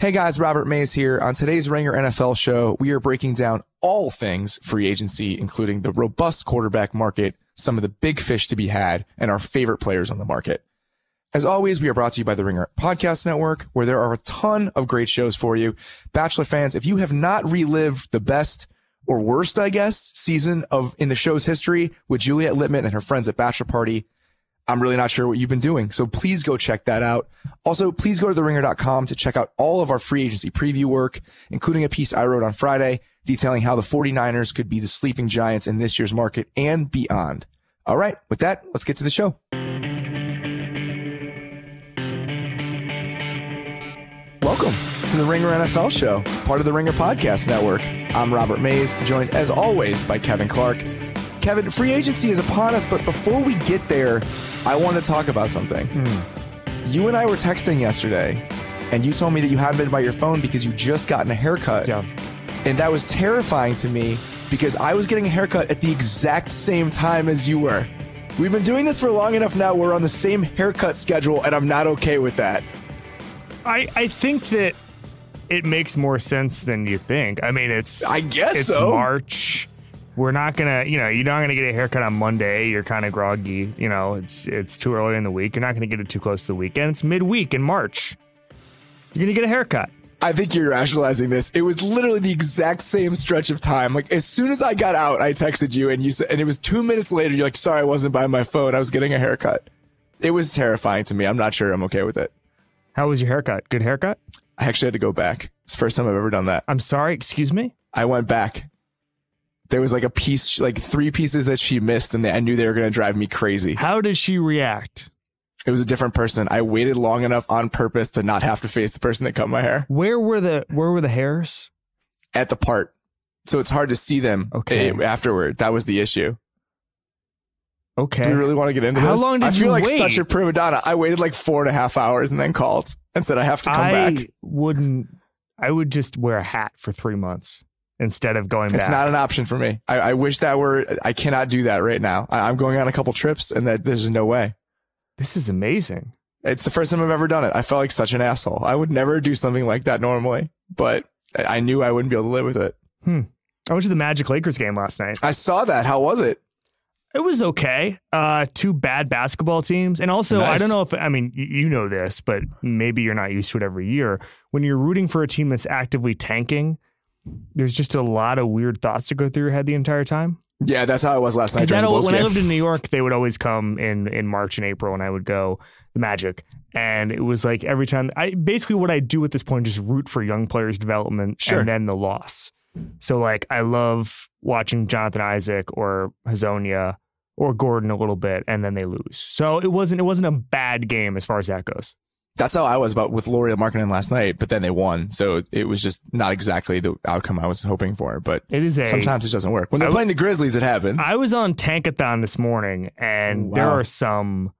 Hey guys, Robert Mays here. On today's Ringer NFL show, we are breaking down all things free agency, including the robust quarterback market, some of the big fish to be had, and our favorite players on the market. As always, we are brought to you by the Ringer Podcast Network, where there are a ton of great shows for you. Bachelor fans, if you have not relived the best or worst, I guess, season of in the show's history with Juliet Litman and her friends at Bachelor Party, I'm really not sure what you've been doing. So please go check that out. Also, please go to theringer.com to check out all of our free agency preview work, including a piece I wrote on Friday detailing how the 49ers could be the sleeping giants in this year's market and beyond. All right. With that, let's get to the show. Welcome to the Ringer NFL show, part of the Ringer Podcast Network. I'm Robert Mays, joined as always by Kevin Clark. Kevin, free agency is upon us, but before we get there, I want to talk about something. Hmm. You and I were texting yesterday, and you told me that you hadn't been by your phone because you just gotten a haircut. Yeah. And that was terrifying to me because I was getting a haircut at the exact same time as you were. We've been doing this for long enough now. We're on the same haircut schedule, and I'm not okay with that. I, I think that it makes more sense than you think. I mean, it's I guess it's so. March. We're not gonna, you know, you're not gonna get a haircut on Monday. You're kind of groggy. You know, it's it's too early in the week. You're not gonna get it too close to the weekend. It's midweek in March. You're gonna get a haircut. I think you're rationalizing this. It was literally the exact same stretch of time. Like as soon as I got out, I texted you and you said, and it was two minutes later. You're like, sorry, I wasn't by my phone. I was getting a haircut. It was terrifying to me. I'm not sure I'm okay with it. How was your haircut? Good haircut? I actually had to go back. It's the first time I've ever done that. I'm sorry. Excuse me. I went back. There was like a piece, like three pieces that she missed, and I knew they were going to drive me crazy. How did she react? It was a different person. I waited long enough on purpose to not have to face the person that cut my hair Where were the Where were the hairs? at the part. So it's hard to see them Okay. eh, afterward. That was the issue. Okay. Do we really want to get into How this? How long did I feel you like wait? such a prima donna. I waited like four and a half hours and then called and said I have to come I back. I wouldn't. I would just wear a hat for three months instead of going It's back. not an option for me. I, I wish that were. I cannot do that right now. I, I'm going on a couple trips and that there's no way. this is amazing. It's the first time I've ever done it. I felt like such an asshole. I would never do something like that normally, but I I knew I wouldn't be able to live with it. I went to the Magic Lakers game last night. I saw that. How was it? It was okay. Uh, two bad basketball teams, and also I don't know if I mean you know this, but maybe you're not used to it every year. When you're rooting for a team that's actively tanking, there's just a lot of weird thoughts that go through your head the entire time. Yeah, that's how it was last night. Because during the Bulls when I lived in New York, they would always come in in March and April, and I would go the Magic, and it was like every time. I basically what I do at this point is just root for young players' development Sure. and then the loss. So like I love watching Jonathan Isaac or Hezonja or Gordon a little bit, and then they lose. So it wasn't it wasn't a bad game as far as that goes. That's how I was about with Lauri Markkanen last night, but then they won. So it was just not exactly the outcome I was hoping for. But It is a sometimes it doesn't work. When they're I playing the Grizzlies, it happens. I was on Tankathon this morning, and Oh, there are some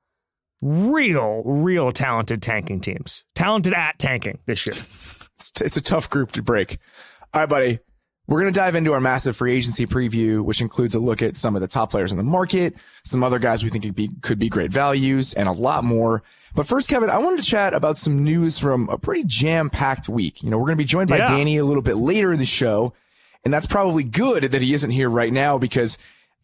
real, real talented tanking teams. Talented at tanking this year. it's, it's a tough group to break. All right, buddy. We're going to dive into our massive free agency preview, which includes a look at some of the top players in the market, some other guys we think could be, could be great values, and a lot more. But first, Kevin, I wanted to chat about some news from a pretty jam-packed week. You know, we're going to be joined by Yeah. Danny a little bit later in the show, and that's probably good that he isn't here right now because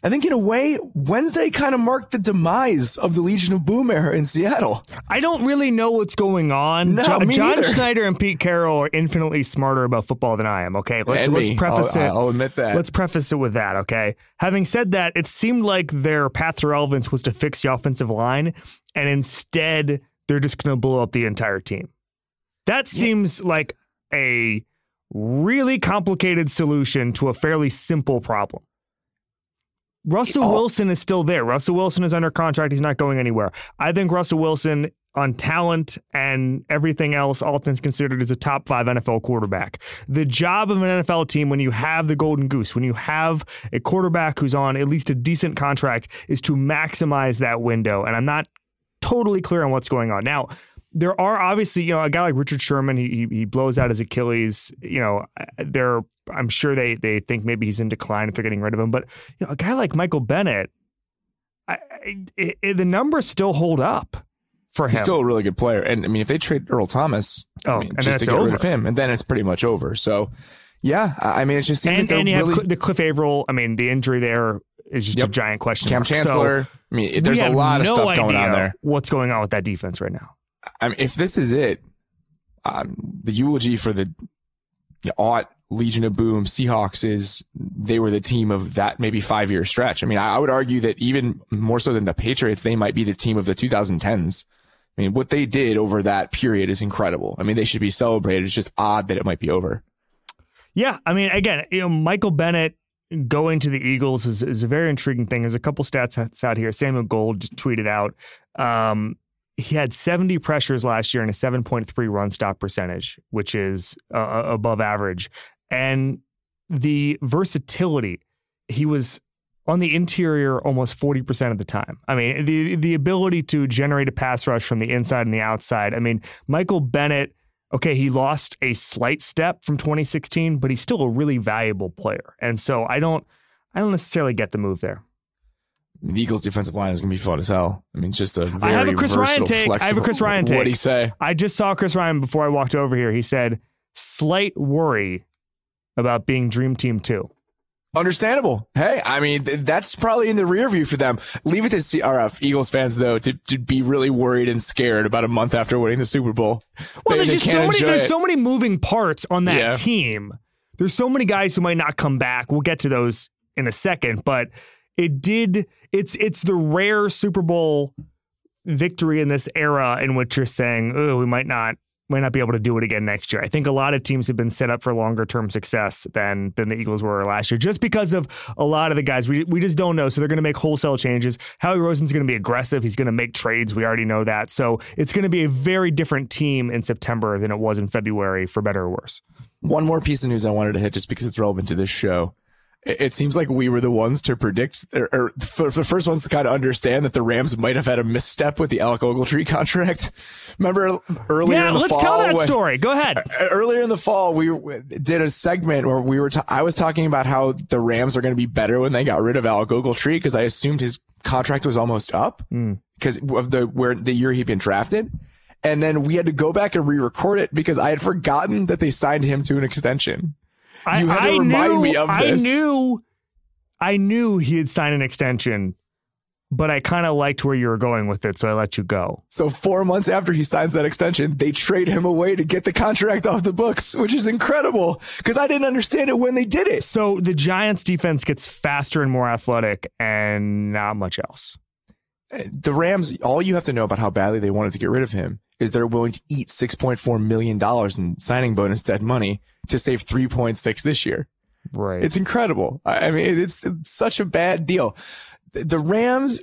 I think in a way, Wednesday kind of marked the demise of the Legion of Boom era in Seattle. I don't really know what's going on. No, Jo- me John neither. Schneider and Pete Carroll are infinitely smarter about football than I am. Okay, let's And let's me. preface I'll, it. I'll admit that. Let's preface it with that, okay? Having said that, it seemed like their path to relevance was to fix the offensive line, and instead they're just going to blow up the entire team. That seems like a really complicated solution to a fairly simple problem. Russell Oh. Wilson is still there. Russell Wilson is under contract. He's not going anywhere. I think Russell Wilson, on talent and everything else, all things considered, is a top five NFL quarterback. The job of an NFL team, when you have the golden goose, when you have a quarterback who's on at least a decent contract, is to maximize that window. And I'm not totally clear on what's going on. Now, there are obviously, you know, a guy like Richard Sherman, he he, he blows out his Achilles. You know, uh, they're I'm sure they they think maybe he's in decline if they're getting rid of him. But you know, a guy like Michael Bennett, I, it, the numbers still hold up for him. He's still a really good player. And I mean, if they trade Earl Thomas, oh, I mean, and just then to it's get over. rid of him, and then it's pretty much over. So, yeah, I mean, it just seems And, and you really have the Cliff Avril. I mean, the injury there is just a giant question. Cam mark. So Chancellor. I mean, there's a lot of no stuff going on there. What's going on with that defense right now? I mean, if this is it, um, the eulogy for the know, aught Legion of Boom Seahawks is they were the team of that maybe five year stretch. I mean, I, I would argue that even more so than the Patriots, they might be the team of the 2010s. I mean, what they did over that period is incredible. I mean, they should be celebrated. It's just odd that it might be over. Yeah, I mean, again, you know, Michael Bennett going to the Eagles is, is a very intriguing thing. There's a couple stats out here. Samuel Gold just tweeted out um, he had 70 pressures last year and a 7.3 run stop percentage, which is uh, above average. And the versatility, he was on the interior almost 40% of the time. I mean, the the ability to generate a pass rush from the inside and the outside. I mean, Michael Bennett okay, he lost a slight step from 2016, but he's still a really valuable player. And so I don't I don't necessarily get the move there. The Eagles defensive line is going to be fun as hell. I mean, just a very I have a Chris Ryan take. I have a Chris Ryan take. What do you say? I just saw Chris Ryan before I walked over here. He said slight worry about being Dream Team 2. Understandable. Hey, I mean, th- that's probably in the rear view for them. Leave it to CRF Eagles fans, though, to, to be really worried and scared about a month after winning the Super Bowl. Well, They- there's just so many there's it. so many moving parts on that Yeah. team. There's so many guys who might not come back. We'll get to those in a second, but it did it's it's the rare Super Bowl victory in this era in which you're saying, "Oh, we might not might not be able to do it again next year." I think a lot of teams have been set up for longer term success than than the Eagles were last year just because of a lot of the guys we we just don't know. So they're going to make wholesale changes. Howie Roseman's going to be aggressive. He's going to make trades. We already know that. So it's going to be a very different team in September than it was in February, for better or worse. One more piece of news I wanted to hit just because it's relevant to this show. It, seems like we were the ones to predict, or, or the first ones to kind of understand that the Rams might have had a misstep with the Alec Ogletree contract. Remember earlier yeah, in the let's fall tell that when- story. Go ahead. Uh, uh, earlier in the fall, we did a segment where we were, ta- I was talking about how the Rams are going to be better when they got rid of Alec Ogletree because I assumed his contract was almost up hmm. because of the, where the year he'd been drafted. And then we had to go back and re-record it because I had forgotten that they signed him to an extension. I, You had to I remind knew, me of I knew, I knew he had signed an extension, but I kind of liked where you were going with it, so I let you go. So four months after he signs that extension, they trade him away to get the contract off the books, which is incredible because I didn't understand it when they did it. So the Giants' defense gets faster and more athletic, and not much else. The Rams, all you have to know about how badly they wanted to get rid of him is they're willing to eat $6.4 million in signing bonus dead money to save 3.6 this year. Right. It's incredible. I mean, it's, it's such a bad deal. The- The Rams,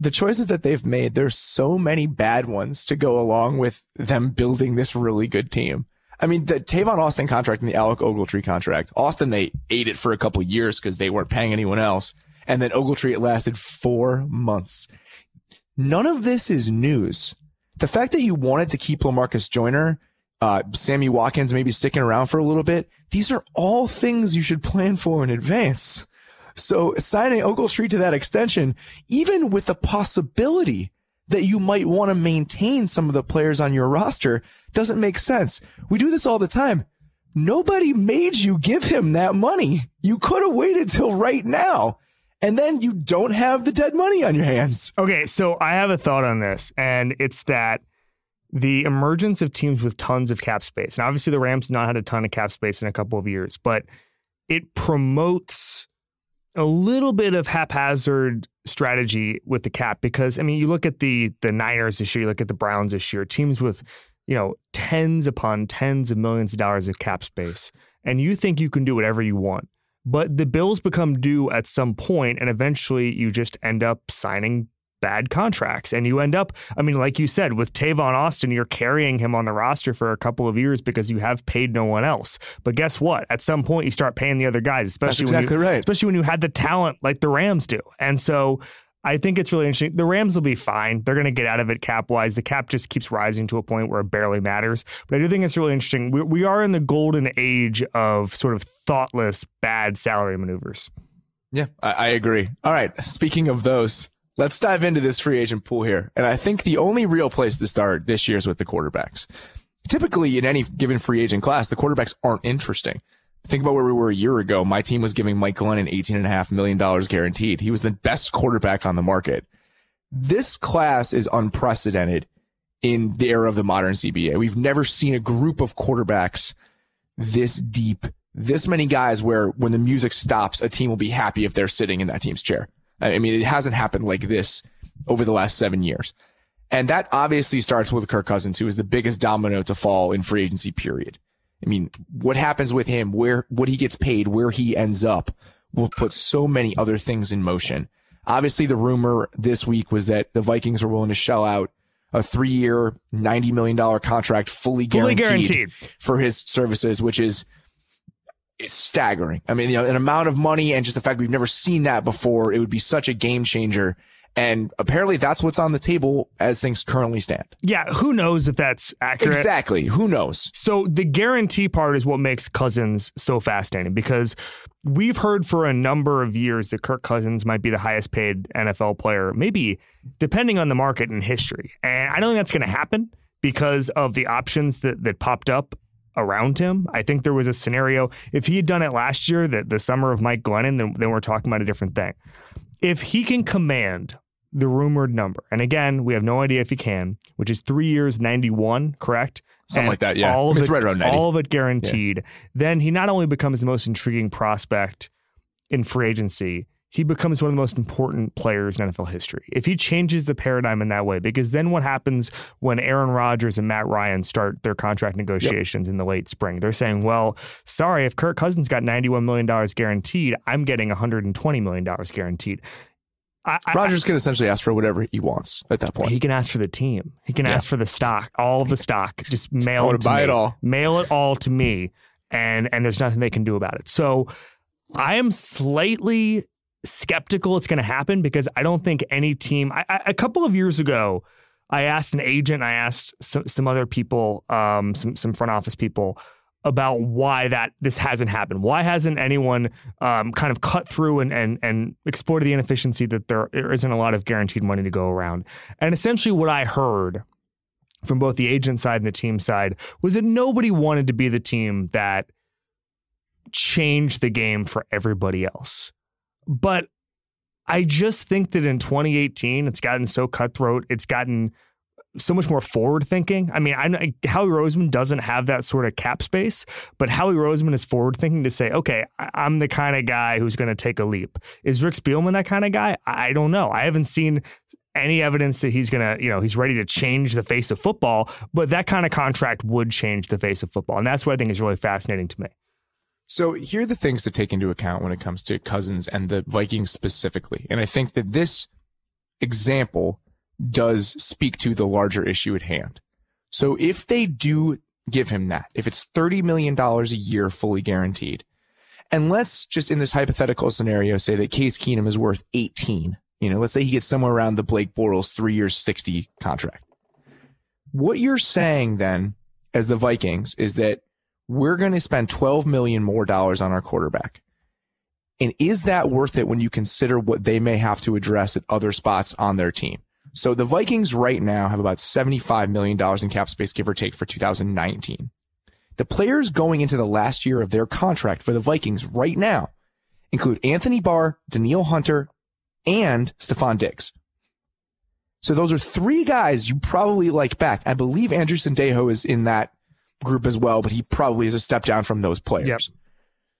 the choices that they've made, there's so many bad ones to go along with them building this really good team. I mean, the Tavon Austin contract and the Alec Ogletree contract. Austin, they ate it for a couple years because they weren't paying anyone else. And then Ogletree, it lasted four months. None of this is news. The fact that you wanted to keep Lamarcus Joyner, uh, Sammy Watkins maybe sticking around for a little bit, these are all things you should plan for in advance. So signing Ogletree to that extension, even with the possibility that you might want to maintain some of the players on your roster, doesn't make sense. We do this all the time. Nobody made you give him that money. You could have waited till right now. And then you don't have the dead money on your hands. Okay, so I have a thought on this, and it's that the emergence of teams with tons of cap space, and obviously the Rams not had a ton of cap space in a couple of years, but it promotes a little bit of haphazard strategy with the cap because I mean, you look at the the Niners this year, you look at the Browns this year, teams with you know tens upon tens of millions of dollars of cap space, and you think you can do whatever you want. But the bills become due at some point, and eventually you just end up signing bad contracts. And you end up, I mean, like you said, with Tavon Austin, you're carrying him on the roster for a couple of years because you have paid no one else. But guess what? At some point, you start paying the other guys, especially exactly when you, right. especially when you had the talent like the Rams do. And so I think it's really interesting. The Rams will be fine. They're going to get out of it cap wise. The cap just keeps rising to a point where it barely matters. But I do think it's really interesting. We, we are in the golden age of sort of thoughtless, bad salary maneuvers. Yeah, I, I agree. All right. Speaking of those, let's dive into this free agent pool here. And I think the only real place to start this year is with the quarterbacks. Typically, in any given free agent class, the quarterbacks aren't interesting. Think about where we were a year ago. My team was giving Mike Glennon $18.5 million guaranteed. He was the best quarterback on the market. This class is unprecedented in the era of the modern CBA. We've never seen a group of quarterbacks this deep, this many guys where when the music stops, a team will be happy if they're sitting in that team's chair. I mean, it hasn't happened like this over the last seven years. And that obviously starts with Kirk Cousins, who is the biggest domino to fall in free agency period. I mean, what happens with him, where, what he gets paid, where he ends up will put so many other things in motion. Obviously, the rumor this week was that the Vikings were willing to shell out a three year, $90 million contract fully guaranteed, fully guaranteed for his services, which is it's staggering. I mean, you know, an amount of money and just the fact we've never seen that before, it would be such a game changer. And apparently that's what's on the table as things currently stand. Yeah. Who knows if that's accurate? Exactly. Who knows? So the guarantee part is what makes Cousins so fascinating because we've heard for a number of years that Kirk Cousins might be the highest paid NFL player, maybe depending on the market in history. And I don't think that's going to happen because of the options that, that popped up around him. I think there was a scenario if he had done it last year, that the summer of Mike Glennon, then, then we're talking about a different thing. If he can command the rumored number, and again, we have no idea if he can, which is three years, ninety-one, correct? Something and like that, yeah. All of it's it, right around 90. All of it guaranteed. Yeah. Then he not only becomes the most intriguing prospect in free agency, he becomes one of the most important players in NFL history. If he changes the paradigm in that way, because then what happens when Aaron Rodgers and Matt Ryan start their contract negotiations yep. in the late spring? They're saying, well, sorry, if Kirk Cousins got $91 million guaranteed, I'm getting $120 million guaranteed. I, Rodgers can essentially ask for whatever he wants at that point. He can ask for the team. He can yeah. ask for the stock, all of the stock. Just mail it to buy me. it all. Mail it all to me, and and there's nothing they can do about it. So I am slightly skeptical it's going to happen because I don't think any team. I, I, a couple of years ago, I asked an agent, I asked some, some other people, um, some some front office people about why that this hasn't happened. Why hasn't anyone um, kind of cut through and, and and exploited the inefficiency that there isn't a lot of guaranteed money to go around? And essentially, what I heard from both the agent side and the team side was that nobody wanted to be the team that changed the game for everybody else. But I just think that in 2018, it's gotten so cutthroat. It's gotten so much more forward thinking. I mean, I Howie Roseman doesn't have that sort of cap space, but Howie Roseman is forward thinking to say, okay, I'm the kind of guy who's going to take a leap. Is Rick Spielman that kind of guy? I don't know. I haven't seen any evidence that he's going to, you know, he's ready to change the face of football, but that kind of contract would change the face of football. And that's what I think is really fascinating to me. So here are the things to take into account when it comes to Cousins and the Vikings specifically. And I think that this example does speak to the larger issue at hand. So if they do give him that, if it's $30 million a year fully guaranteed, and let's just in this hypothetical scenario say that Case Keenum is worth 18, you know, let's say he gets somewhere around the Blake Bortles three years, 60 contract. What you're saying then as the Vikings is that we're going to spend 12 million more dollars on our quarterback. And is that worth it when you consider what they may have to address at other spots on their team? So the Vikings right now have about $75 million in cap space, give or take, for 2019. The players going into the last year of their contract for the Vikings right now include Anthony Barr, Danielle Hunter, and Stefon Diggs. So those are three guys you probably like back. I believe Andrew Sendejo is in that group as well, but he probably is a step down from those players. Yep.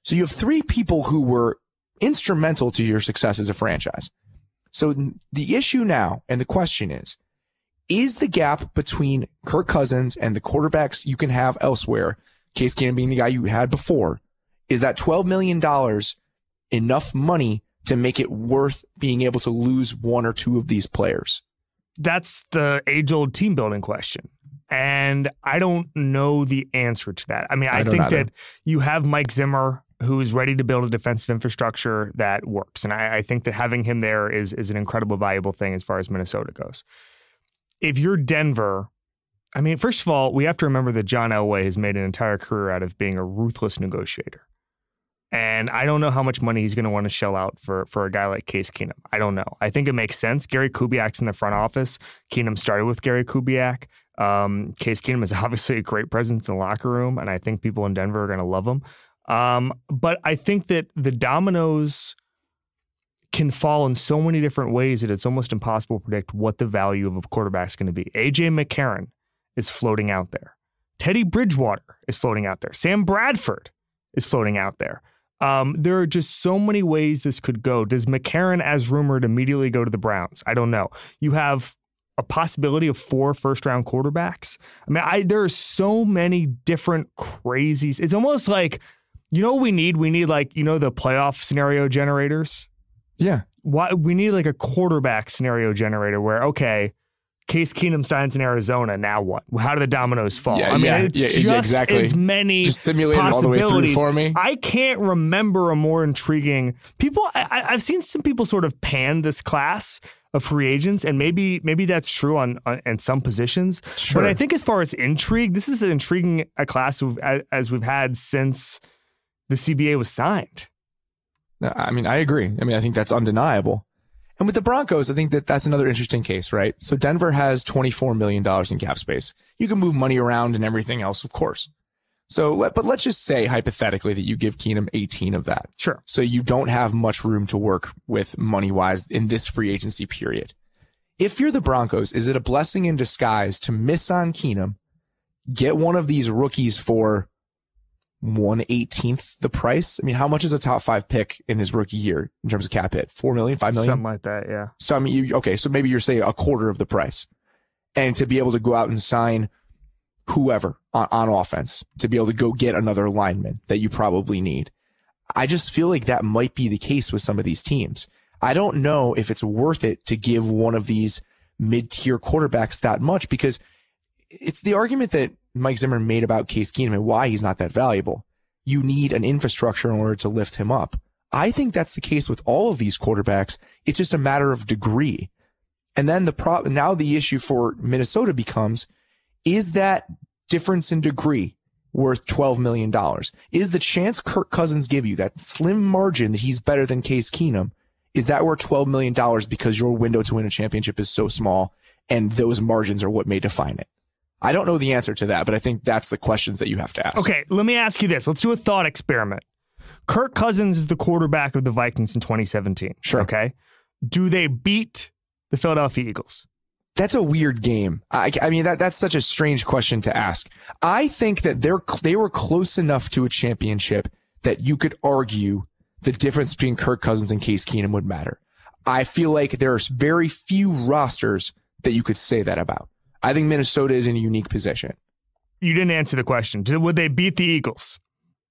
So you have three people who were instrumental to your success as a franchise. So the issue now and the question is, is the gap between Kirk Cousins and the quarterbacks you can have elsewhere, Case Keenum being the guy you had before, is that $12 million enough money to make it worth being able to lose one or two of these players? That's the age old team building question. And I don't know the answer to that. I mean, I, I think that you have Mike Zimmer who's ready to build a defensive infrastructure that works. And I, I, think that having him there is is an incredible valuable thing as far as Minnesota goes. If you're Denver, I mean, first of all, we have to remember that John Elway has made an entire career out of being a ruthless negotiator. And I don't know how much money he's going to want to shell out for for a guy like Case Keenum. I don't know. I think it makes sense. Gary Kubiak's in the front office. Keenum started with Gary Kubiak. Um, Case Keenum is obviously a great presence in the locker room, and I think people in Denver are going to love him. Um, but I think that the dominoes can fall in so many different ways that it's almost impossible to predict what the value of a quarterback is going to be. AJ McCarron is floating out there. Teddy Bridgewater is floating out there. Sam Bradford is floating out there. Um, there are just so many ways this could go. Does McCarron, as rumored, immediately go to the Browns? I don't know. You have a possibility of four first round quarterbacks. I mean, I there are so many different crazies. It's almost like, you know, what we need we need like you know the playoff scenario generators. Yeah. Why we need like a quarterback scenario generator where okay, Case Keenum signs in Arizona. Now what? How do the dominoes fall? Yeah, I mean, yeah, it's yeah, just exactly. as many Just simulate it all the way through possibilities. for me. I can't remember a more intriguing people. I, I- I've seen some people sort of pan this class of free agents, and maybe maybe that's true on, on in some positions. Sure. But I think as far as intrigue, this is as intriguing a class of, as, as we've had since the CBA was signed. I mean, I agree. I mean, I think that's undeniable. And with the Broncos, I think that that's another interesting case, right? So Denver has $24 million in cap space. You can move money around and everything else, of course. So, let, but let's just say hypothetically that you give Keenum 18 of that. Sure. So you don't have much room to work with money wise in this free agency period. If you're the Broncos, is it a blessing in disguise to miss on Keenum, get one of these rookies for one eighteenth the price? I mean, how much is a top five pick in his rookie year in terms of cap hit? Four million, five million? Something like that, yeah. So I mean, you, okay, so maybe you're saying a quarter of the price, and to be able to go out and sign whoever on, on offense to be able to go get another lineman that you probably need. I just feel like that might be the case with some of these teams. I don't know if it's worth it to give one of these mid-tier quarterbacks that much because it's the argument that Mike Zimmer made about Case Keenum and why he's not that valuable. You need an infrastructure in order to lift him up. I think that's the case with all of these quarterbacks. It's just a matter of degree. And then the pro now the issue for Minnesota becomes, is that difference in degree worth $12 million? Is the chance Kirk Cousins give you that slim margin that he's better than Case Keenum? Is that worth $12 million because your window to win a championship is so small and those margins are what may define it? I don't know the answer to that, but I think that's the questions that you have to ask. Okay, let me ask you this. Let's do a thought experiment. Kirk Cousins is the quarterback of the Vikings in 2017. Sure. Okay. Do they beat the Philadelphia Eagles? That's a weird game. I, I mean, that, that's such a strange question to ask. I think that they're, they were close enough to a championship that you could argue the difference between Kirk Cousins and Case Keenum would matter. I feel like there's very few rosters that you could say that about. I think Minnesota is in a unique position. You didn't answer the question. Would they beat the Eagles?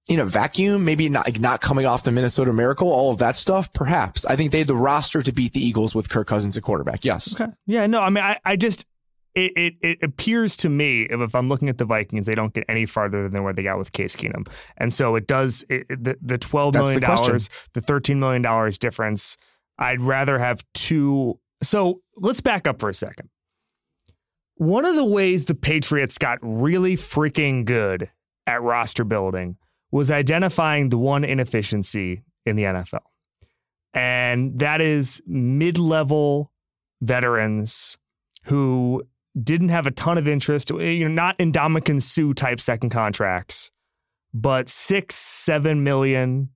In a vacuum, maybe not, like not coming off the Minnesota Miracle, all of that stuff, perhaps. I think they had the roster to beat the Eagles with Kirk Cousins at quarterback. Yes. Okay. Yeah, no, I mean, I, I just, it, it, it appears to me, if, if I'm looking at the Vikings, they don't get any farther than where they got with Case Keenum. And so it does, it, the, the $12 That's million, the question. the $13 million difference, I'd rather have two. So let's back up for a second. One of the ways the Patriots got really freaking good at roster building was identifying the one inefficiency in the NFL. And that is mid level veterans who didn't have a ton of interest, eh, you know, not in Ndamukong Suh type second contracts, but six, seven million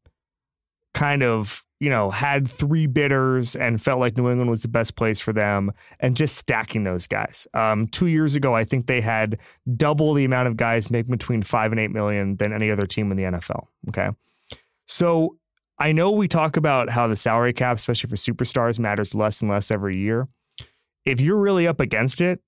kind of, you know, had three bidders and felt like New England was the best place for them and just stacking those guys. Um, two years ago, I think they had double the amount of guys making between five and eight million than any other team in the NFL. Okay. So I know we talk about how the salary cap, especially for superstars, matters less and less every year. If you're really up against it,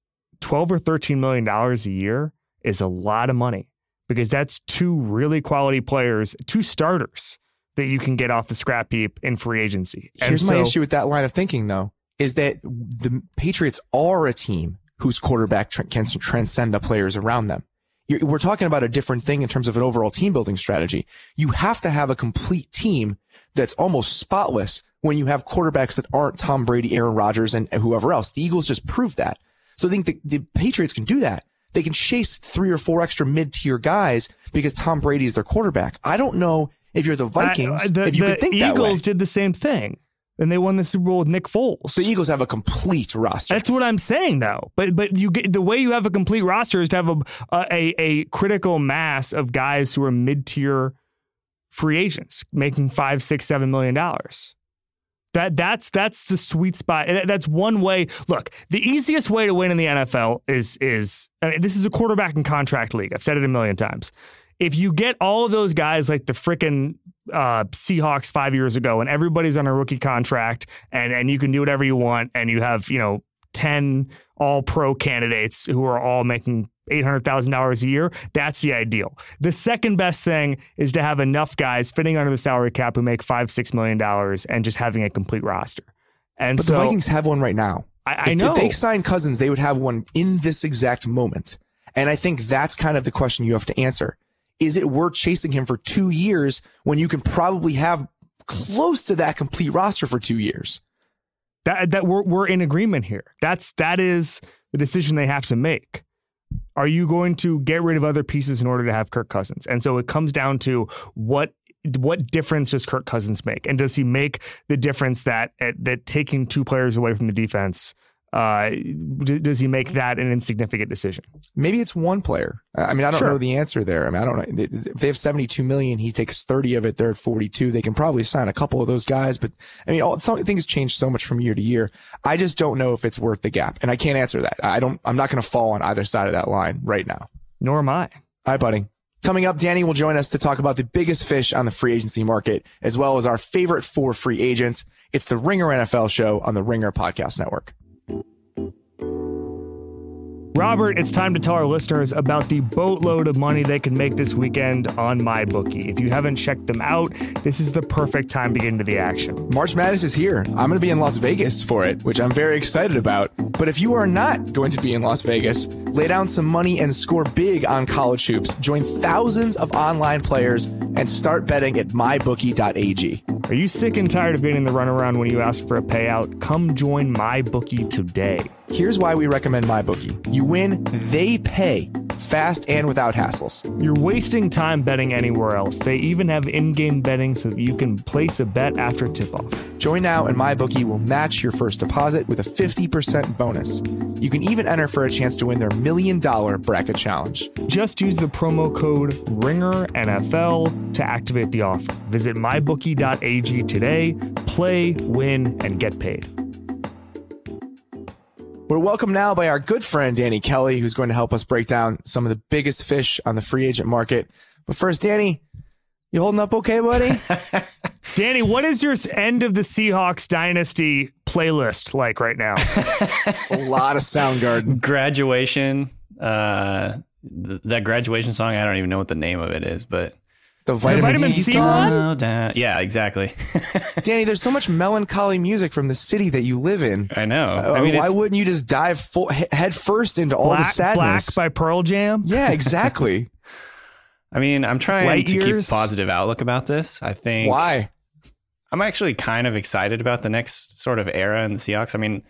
12 or 13 million dollars a year is a lot of money because that's two really quality players, two starters that you can get off the scrap heap in free agency. And Here's my issue with that line of thinking, though, is that the Patriots are a team whose quarterback tr- can transcend the players around them. You're, we're talking about a different thing in terms of an overall team building strategy. You have to have a complete team that's almost spotless when you have quarterbacks that aren't Tom Brady, Aaron Rodgers, and whoever else. The Eagles just proved that. So I think the, the Patriots can do that. They can chase three or four extra mid-tier guys because Tom Brady is their quarterback. I don't know If you're the Vikings, uh, the, if you the could think Eagles did the same thing, and they won the Super Bowl with Nick Foles. the Eagles have a complete roster. That's what I'm saying, though. But but you get the way you have a complete roster is to have a a, a critical mass of guys who are mid tier free agents making five, six, seven million dollars. That that's that's the sweet spot. That's one way. Look, the easiest way to win in the NFL is is I mean, this is a quarterback and contract league. I've said it a million times. If you get all of those guys like the freaking uh, Seahawks five years ago, and everybody's on a rookie contract, and and you can do whatever you want, and you have you know ten All Pro candidates who are all making $800,000 a year, that's the ideal. The second best thing is to have enough guys fitting under the salary cap who make five, $6 million and just having a complete roster. And but so the Vikings have one right now. I, I if, know. If they signed Cousins, they would have one in this exact moment. And I think that's kind of the question you have to answer. Is it worth chasing him for two years when you can probably have close to that complete roster for two years? That that we're we're in agreement here. That's that is the decision they have to make. Are you going to get rid of other pieces in order to have Kirk Cousins? And so it comes down to what what difference does Kirk Cousins make, and does he make the difference that that taking two players away from the defense? Uh, does he make that an insignificant decision? Maybe it's one player. I mean, I don't Sure. know the answer there. I mean, I don't know. If they have 72 million, he takes 30 of it. They're at 42. They can probably sign a couple of those guys, but I mean, all th- things change so much from year to year. I just don't know if it's worth the gap. And I can't answer that. I don't, I'm not going to fall on either side of that line right now. Nor am I. Hi, buddy. Coming up, Danny will join us to talk about the biggest fish on the free agency market, as well as our favorite four free agents. It's the Ringer NFL show on the Ringer Podcast Network. Robert, it's time to tell our listeners about the boatload of money they can make this weekend on MyBookie. If you haven't checked them out, this is the perfect time to get into the action. March Madness is here. I'm going to be in Las Vegas for it, which I'm very excited about. But if you are not going to be in Las Vegas, lay down some money and score big on college hoops. Join thousands of online players and start betting at mybookie.ag. Are you sick and tired of being in the runaround when you ask for a payout? Come join MyBookie today. Here's why we recommend MyBookie. You win, they pay, fast and without hassles. You're wasting time betting anywhere else. They even have in game betting so that you can place a bet after tip off. Join now and MyBookie will match your first deposit with a 50% bonus. You can even enter for a chance to win their million dollar bracket challenge. Just use the promo code RINGERNFL to activate the offer. Visit mybookie.ag today, play, win, and get paid. We're welcomed now by our good friend Danny Kelly, who's going to help us break down some of the biggest fish on the free agent market. But first, Danny, you holding up okay, buddy? Danny, what is your end of the Seahawks dynasty playlist like right now? it's a lot of Soundgarden. graduation uh th- that graduation song i don't even know what the name of it is but The vitamin, vitamin C, C song. one? Oh, da- yeah exactly Danny, there's so much melancholy music from the city that you live in. i know Uh, i mean why wouldn't you just dive full, head first into all the Black, sadness? Black by Pearl Jam? yeah, exactly. i mean i'm trying Light to years? keep a positive outlook about this i think Why? i'm actually kind of excited about the next sort of era in the seahawks i mean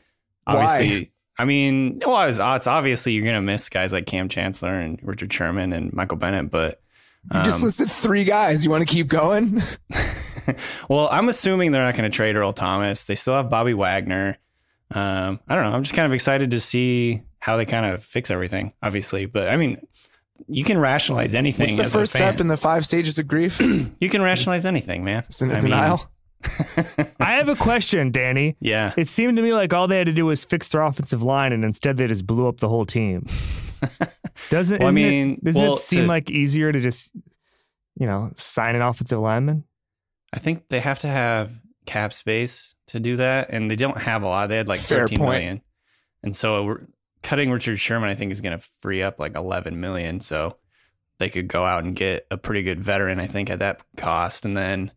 Why? obviously I mean, well, it's, it's obviously you're gonna miss guys like Cam Chancellor and Richard Sherman and Michael Bennett, but You just um, listed three guys. You want to keep going? well, I'm assuming they're not going to trade Earl Thomas. They still have Bobby Wagner. Um, I don't know. I'm just kind of excited to see how they kind of fix everything, obviously. But I mean, you can rationalize anything. What's the first step in the five stages of grief? You can rationalize anything, man. It's mean, denial. I have a question, Danny. Yeah. It seemed to me like all they had to do was fix their offensive line, and instead they just blew up the whole team. Doesn't Well, I mean, it, doesn't well, it seem to- like easier to just you know sign an offensive lineman? I think they have to have cap space to do that, and they don't have a lot. They had like Fair thirteen million, point. and so we're, cutting Richard Sherman, I think, is going to free up like eleven million. So they could go out and get a pretty good veteran, I think, at that cost, and then,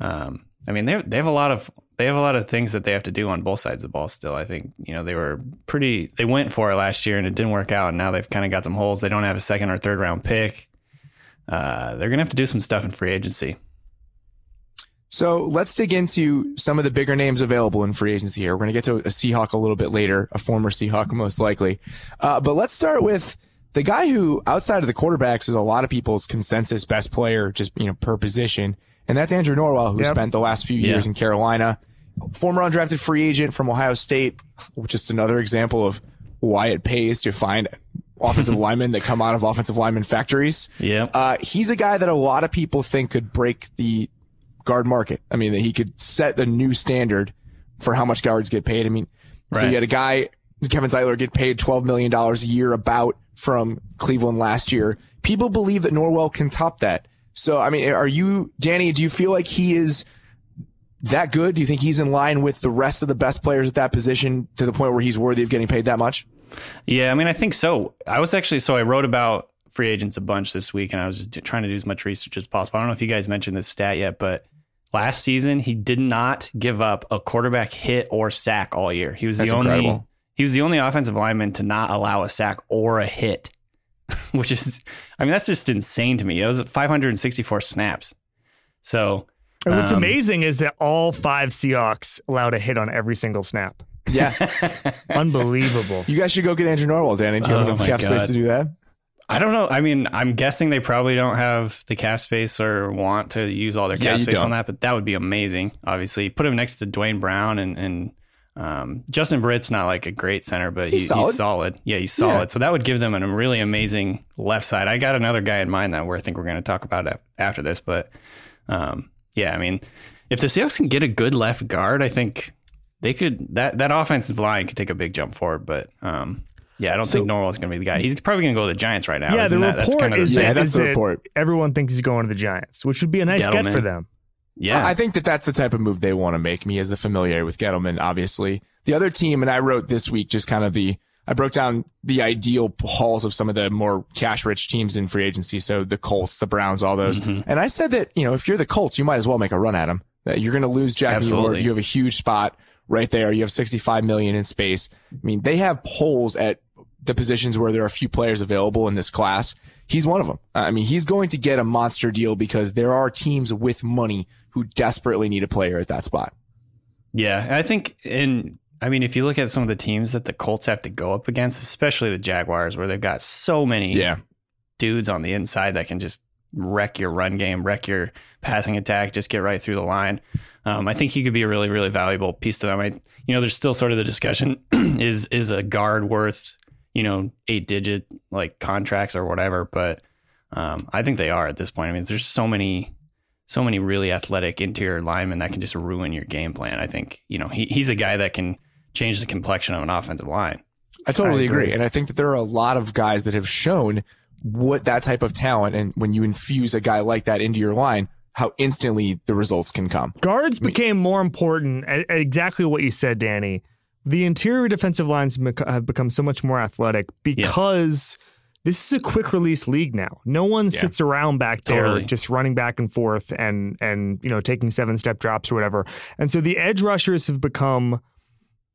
um, I mean, they they have a lot of they have a lot of things that they have to do on both sides of the ball. Still, I think you know they were pretty. They went for it last year, and it didn't work out, and now they've kind of got some holes. They don't have a second or third round pick. Uh, they're gonna have to do some stuff in free agency. So let's dig into some of the bigger names available in free agency here. We're going to get to a Seahawk a little bit later, a former Seahawk most likely. Uh, but let's start with The guy who, outside of the quarterbacks, is a lot of people's consensus best player, just, you know, per position. And that's Andrew Norwell, who Yep. spent the last few years Yeah. in Carolina. Former undrafted free agent from Ohio State, which is another example of why it pays to find offensive linemen that come out of offensive lineman factories. Yep. Uh, he's a guy that a lot of people think could break the guard market. I mean, that he could set the new standard for how much guards get paid. I mean, so you had a guy, Kevin Zeitler, get paid $12 million a year about from Cleveland last year. People believe that Norwell can top that. So, I mean, are you, Danny, do you feel like he is that good? Do you think he's in line with the rest of the best players at that position to the point where he's worthy of getting paid that much? Yeah, I mean, I think so. I was actually so I wrote about free agents a bunch this week, and I was trying to do as much research as possible. I don't know if you guys mentioned this stat yet, but last season he did not give up a quarterback hit or sack all year. He was That's the only incredible. he was the only offensive lineman to not allow a sack or a hit, which is I mean that's just insane to me. It was 564 snaps. So And what's um, amazing is that all five Seahawks allowed a hit on every single snap. Yeah. Unbelievable. you guys should go get Andrew Norwell, Danny. Do you have Oh enough my cap space to do that? I don't know. I mean, I'm guessing they probably don't have the cap space or want to use all their Yeah, cap you space don't. on that, but that would be amazing. Obviously, put him next to Duane Brown and and um, Justin Britt's not like a great center, but He's he- solid. he's solid. Yeah, he's solid. Yeah. So that would give them a really amazing left side. I got another guy in mind that where I think we're going to talk about af- after this, but um, yeah, I mean, if the Seahawks can get a good left guard, I think they could that that offensive line could take a big jump forward. But um, yeah, I don't So- think is going to be the guy. He's probably going to go to the Giants right now. yeah, the that, that's report kind of is the Yeah, that, that's is the report. everyone thinks he's going to the Giants, which would be a nice get for them. Yeah. I think that that's the type of move they want to make. Me as the familiar with Gettleman, obviously. The other team, and I wrote this week just kind of the, I broke down the ideal hauls of some of the more cash rich teams in free agency. So the Colts, the Browns, all those. Mm-hmm. And I said that, you know, if you're the Colts, you might as well make a run at them. That you're going to lose Jack. You have a huge spot right there. You have 65 million in space. I mean, they have holes at the positions where there are a few players available in this class. He's one of them. I mean, he's going to get a monster deal because there are teams with money who desperately need a player at that spot. Yeah, I think in I mean, if you look at some of the teams that the Colts have to go up against, especially the Jaguars, where they've got so many Yeah. dudes on the inside that can just wreck your run game, wreck your passing attack, just get right through the line. Um, I think he could be a really, really valuable piece to them. I, you know, there's still sort of the discussion: is is a guard worth you know eight digit like contracts or whatever? But um, I think they are at this point. I mean, there's so many, so many really athletic interior linemen that can just ruin your game plan. I think you know he, he's a guy that can change the complexion of an offensive line. I totally I agree. agree. And I think that there are a lot of guys that have shown what that type of talent and when you infuse a guy like that into your line, how instantly the results can come. Guards became more important. Exactly what you said, Danny. The interior defensive lines have become so much more athletic because this is a quick release league now. No one Yeah. sits around back there Totally. just running back and forth and and you know taking seven step drops or whatever. And so the edge rushers have become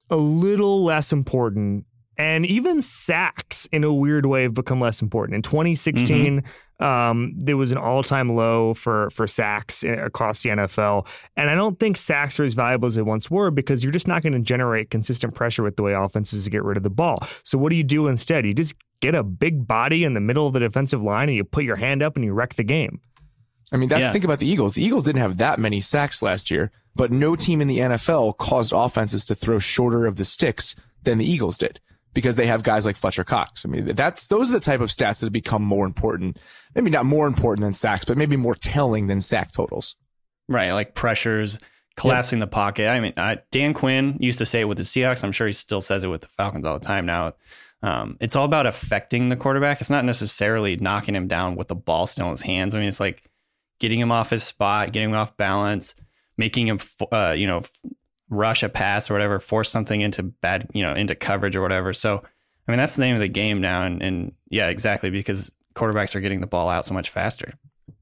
a little less important. And even sacks, in a weird way, have become less important. In 2016, um, there was an all-time low for for sacks uh, across the NFL, and I don't think sacks are as valuable as they once were because you're just not going to generate consistent pressure with the way offenses get rid of the ball. So what do you do instead? You just get a big body in the middle of the defensive line and you put your hand up and you wreck the game. I mean, that's Yeah. think about the Eagles. The Eagles didn't have that many sacks last year, but no team in the NFL caused offenses to throw shorter of the sticks than the Eagles did because they have guys like Fletcher Cox. I mean, that's those are the type of stats that have become more important. Maybe not more important than sacks, but maybe more telling than sack totals. Right, like pressures, collapsing the pocket. I mean, I, Dan Quinn used to say it with the Seahawks. I'm sure he still says it with the Falcons all the time now. Um, it's all about affecting the quarterback. It's not necessarily knocking him down with the ball still in his hands. I mean, it's like getting him off his spot, getting him off balance, making him, uh, you know, rush a pass or whatever, force something into bad, you know, into coverage or whatever. So, I mean, that's the name of the game now. And, and yeah, exactly, because quarterbacks are getting the ball out so much faster.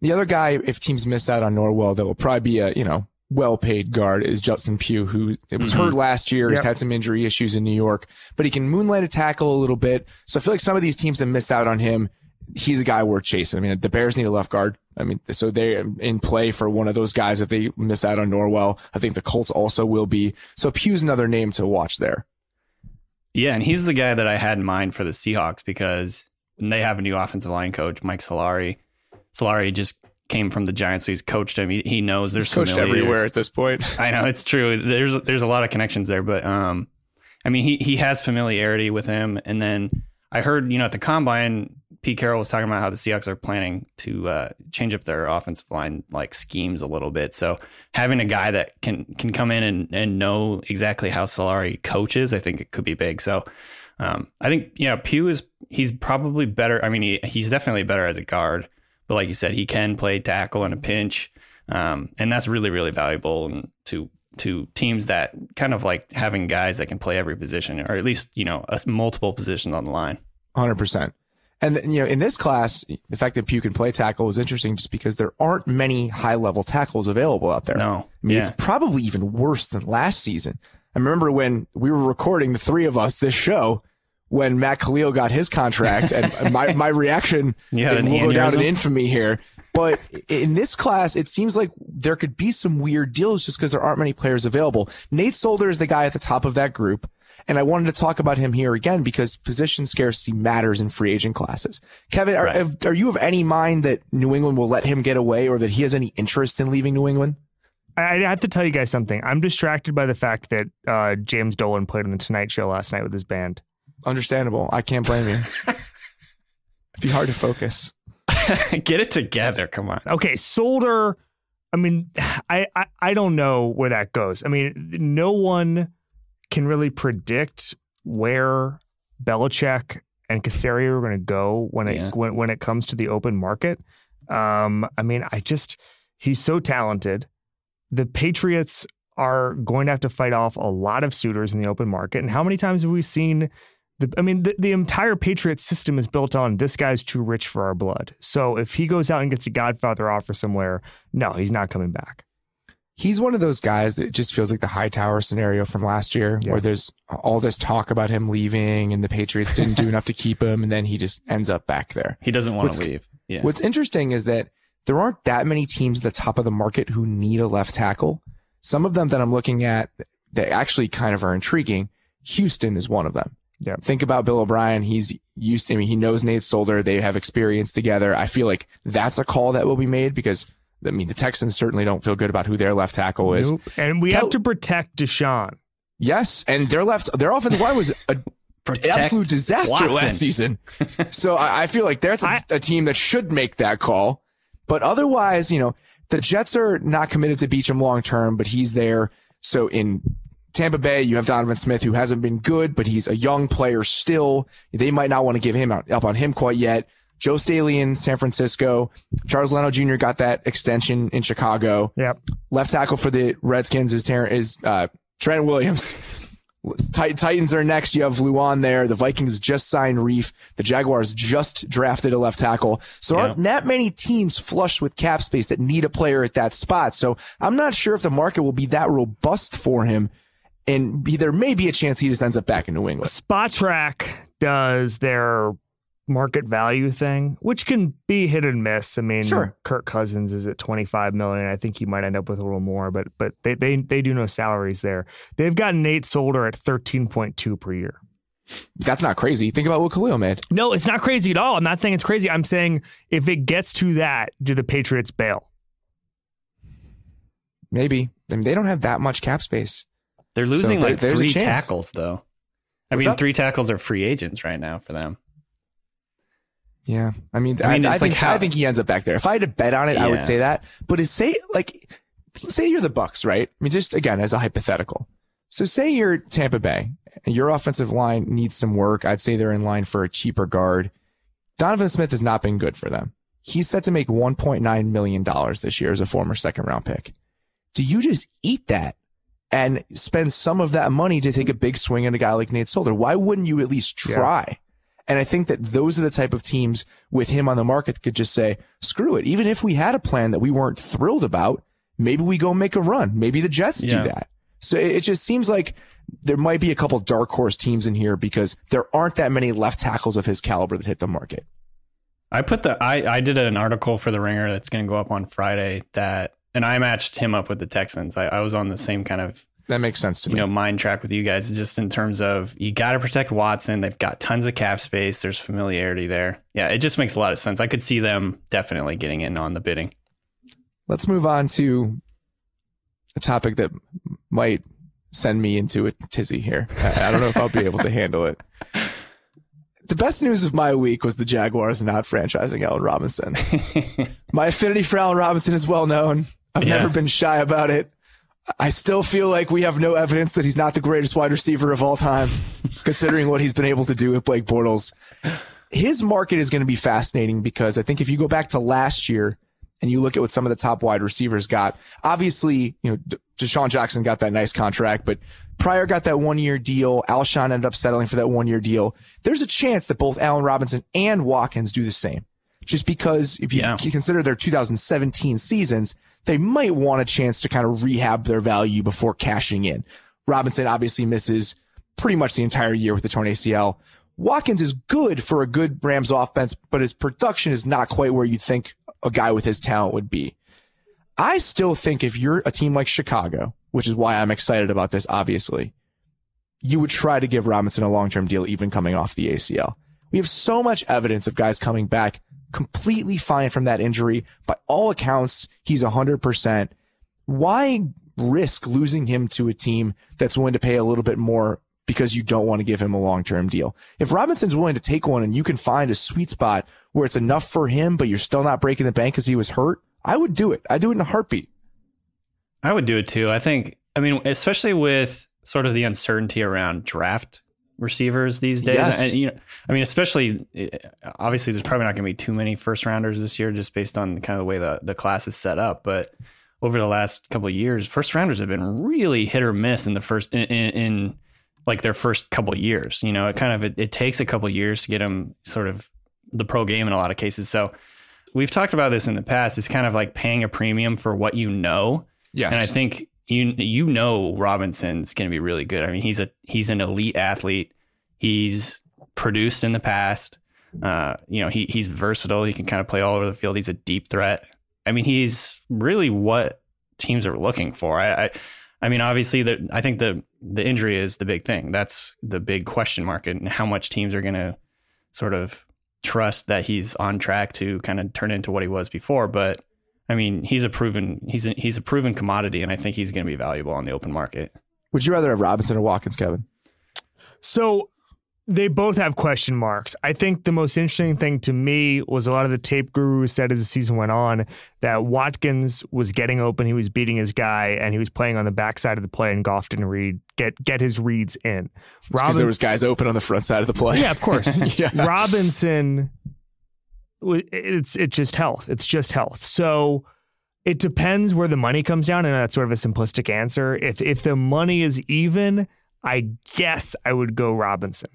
The other guy, if teams miss out on Norwell, that will probably be a, you know, well-paid guard is Justin Pugh, who it was Mhm. hurt last year. He's had some injury issues in New York, but he can moonlight a tackle a little bit. So I feel like some of these teams that miss out on him, he's a guy worth chasing. I mean, the Bears need a left guard. I mean, so they're in play for one of those guys if they miss out on Norwell. I think the Colts also will be. So Pugh's another name to watch there. Yeah, and he's the guy that I had in mind for the Seahawks because they have a new offensive line coach, Mike Solari. Solari just came from the Giants, so he's coached him. He, he knows there's He's coached familiar- everywhere at this point. I know it's true. There's there's a lot of connections there, but um, I mean he he has familiarity with him. And then I heard you know at the combine, Pete Carroll was talking about how the Seahawks are planning to uh, change up their offensive line like schemes a little bit. So having a guy that can can come in and and know exactly how Solari coaches, I think it could be big. So. Um, I think you know Pugh is he's probably better. I mean, he, he's definitely better as a guard, but like you said, he can play tackle in a pinch, um, and that's really really valuable and to to teams that kind of like having guys that can play every position or at least you know a, multiple positions on the line. Hundred percent. And you know, in this class, the fact that Pugh can play tackle is interesting, just because there aren't many high level tackles available out there. No, I mean, yeah. it's probably even worse than last season. I remember when we were recording the three of us this show when Matt Kalil got his contract and my, my reaction You had and an we'll go down in infamy here. But in this class, it seems like there could be some weird deals just because there aren't many players available. Nate Solder is the guy at the top of that group. And I wanted to talk about him here again because position scarcity matters in free agent classes. Kevin, are, Right. are you of any mind that New England will let him get away or that he has any interest in leaving New England? I, I have to tell you guys something. I'm distracted by the fact that uh, James Dolan played on the Tonight Show last night with his band. Understandable. I can't blame you. It'd be hard to focus. Get it together, come on. Okay, Solder. I mean, I, I I don't know where that goes. I mean, no one can really predict where Belichick and Caserio are going to go when it Yeah. when when it comes to the open market. Um, I mean, I just he's so talented. The Patriots are going to have to fight off a lot of suitors in the open market. And how many times have we seen the, I mean, the, the entire Patriot system is built on this guy's too rich for our blood. So if he goes out and gets a Godfather offer somewhere, no, he's not coming back. He's one of those guys that just feels like the Hightower scenario from last year, Yeah. where there's all this talk about him leaving and the Patriots didn't do enough to keep him, and then he just ends up back there. He doesn't want to leave. Yeah. What's interesting is that there aren't that many teams at the top of the market who need a left tackle. Some of them that I'm looking at that actually kind of are intriguing. Houston is one of them. Yeah. Think about Bill O'Brien. He's used to, I mean, he knows Nate Solder. They have experience together. I feel like that's a call that will be made because, I mean, the Texans certainly don't feel good about who their left tackle is. Nope. And we Kel- have to protect Deshaun. Yes. And their left, their offensive line was a absolute disaster Watson. last season. so I, I feel like that's a, I- a team that should make that call. But otherwise, you know, the Jets are not committed to Beachum long term, but he's there. So in Tampa Bay, you have Donovan Smith, who hasn't been good, but he's a young player still. They might not want to give him out, up on him quite yet. Joe Staley in San Francisco. Charles Leno Jr. got that extension in Chicago. Yep. Left tackle for the Redskins is Ter- is uh, Trent Williams. Tit- Titans are next. You have Lewan there. The Vikings just signed Reiff. The Jaguars just drafted a left tackle. So Yeah. aren't that many teams flush with cap space that need a player at that spot. So I'm not sure if the market will be that robust for him. And be, there may be a chance he just ends up back in New England. Spotrac does their market value thing, which can be hit and miss. I mean, Sure. Kirk Cousins is at 25 million. I think he might end up with a little more, but but they they they do no salaries there. They've got Nate Solder at 13.2 per year. That's not crazy. Think about what Kalil made. No, it's not crazy at all. I'm not saying it's crazy. I'm saying if it gets to that, do the Patriots bail? Maybe. I mean, they don't have that much cap space. They're losing there- like there's a three tackles though. I What's mean, up? three tackles are free agents right now for them. Yeah, I mean, I I, mean, I it's think like how- I think he ends up back there. If I had to bet on it, I would say that. But is say like, say you're the Bucks, right? I mean, just again as a hypothetical. So say you're Tampa Bay, and your offensive line needs some work. I'd say they're in line for a cheaper guard. Donovan Smith has not been good for them. He's set to make 1.9 million dollars this year as a former second round pick. Do you just eat that and spend some of that money to take a big swing at a guy like Nate Solder? Why wouldn't you at least Yeah. try? And I think that those are the type of teams with him on the market that could just say, screw it. Even if we had a plan that we weren't thrilled about, maybe we go make a run. Maybe the Jets do that. So it it just seems like there might be a couple dark horse teams in here because there aren't that many left tackles of his caliber that hit the market. I put the I I did an article for the Ringer that's going to go up on Friday that and I matched him up with the Texans. I, I was on the same kind of That makes sense to me. you me. know mind track with you guys just in terms of you got to protect Watson. They've got tons of cap space. There's familiarity there. Yeah, it just makes a lot of sense. I could see them definitely getting in on the bidding. Let's move on to a topic that might send me into a tizzy here. I, I don't know if I'll be able to handle it. The best news of my week was the Jaguars not franchising Allen Robinson. my affinity for Allen Robinson is well known. I've Yeah. never been shy about it. I still feel like we have no evidence that he's not the greatest wide receiver of all time, considering what he's been able to do with Blake Bortles. His market is going to be fascinating because I think if you go back to last year and you look at what some of the top wide receivers got, obviously, you know, DeSean Jackson got that nice contract, but Pryor got that one year deal. Alshon ended up settling for that one year deal. There's a chance that both Allen Robinson and Watkins do the same. Just because if you Yeah. consider their 2017 seasons, they might want a chance to kind of rehab their value before cashing in. Robinson obviously misses pretty much the entire year with the torn ACL. Watkins is good for a good Rams offense, but his production is not quite where you'd think a guy with his talent would be. I still think if you're a team like Chicago, which is why I'm excited about this, obviously, you would try to give Robinson a long-term deal, even coming off the ACL. We have so much evidence of guys coming back completely fine from that injury. By all accounts, he's 100%. Why risk losing him to a team that's willing to pay a little bit more because you don't want to give him a long-term deal? If Robinson's willing to take one and you can find a sweet spot where it's enough for him, but you're still not breaking the bank because he was hurt, I would do it. I'd do it in a heartbeat. I would do it too. I think, I mean, especially with sort of the uncertainty around draft receivers these days. Yes. And, you know, I mean, especially eh, obviously, there's probably not going to be too many first rounders this year, just based on kind of the way the the class is set up. But over the last couple of years, first rounders have been really hit or miss in the first in, in, in like their first couple of years. You know, it kind of it, it takes a couple of years to get them sort of the pro game in a lot of cases. So we've talked about this in the past. It's kind of like paying a premium for what you know. Yes. And I think you you know Robinson's going to be really good. I mean, he's a he's an elite athlete. He's produced in the past. Uh, you know, he he's versatile. He can kind of play all over the field. He's a deep threat. I mean, he's really what teams are looking for. I I, I mean, obviously, the I think the the injury is the big thing. That's the big question mark, and how much teams are going to sort of trust that he's on track to kind of turn into what he was before. But I mean, he's a proven he's a, he's a proven commodity, and I think he's going to be valuable on the open market. Would you rather have Robinson or Watkins, Kevin? So they both have question marks. I think the most interesting thing to me was a lot of the tape gurus said as the season went on that Watkins was getting open, he was beating his guy, and he was playing on the backside of the play, and Goff didn't read get get his reads in. Because there was guys open on the front side of the play. yeah, of course. yeah. Robinson, it's it's just health. It's just health. So it depends where the money comes down, and that's sort of a simplistic answer. If if the money is even, I guess I would go Robinson.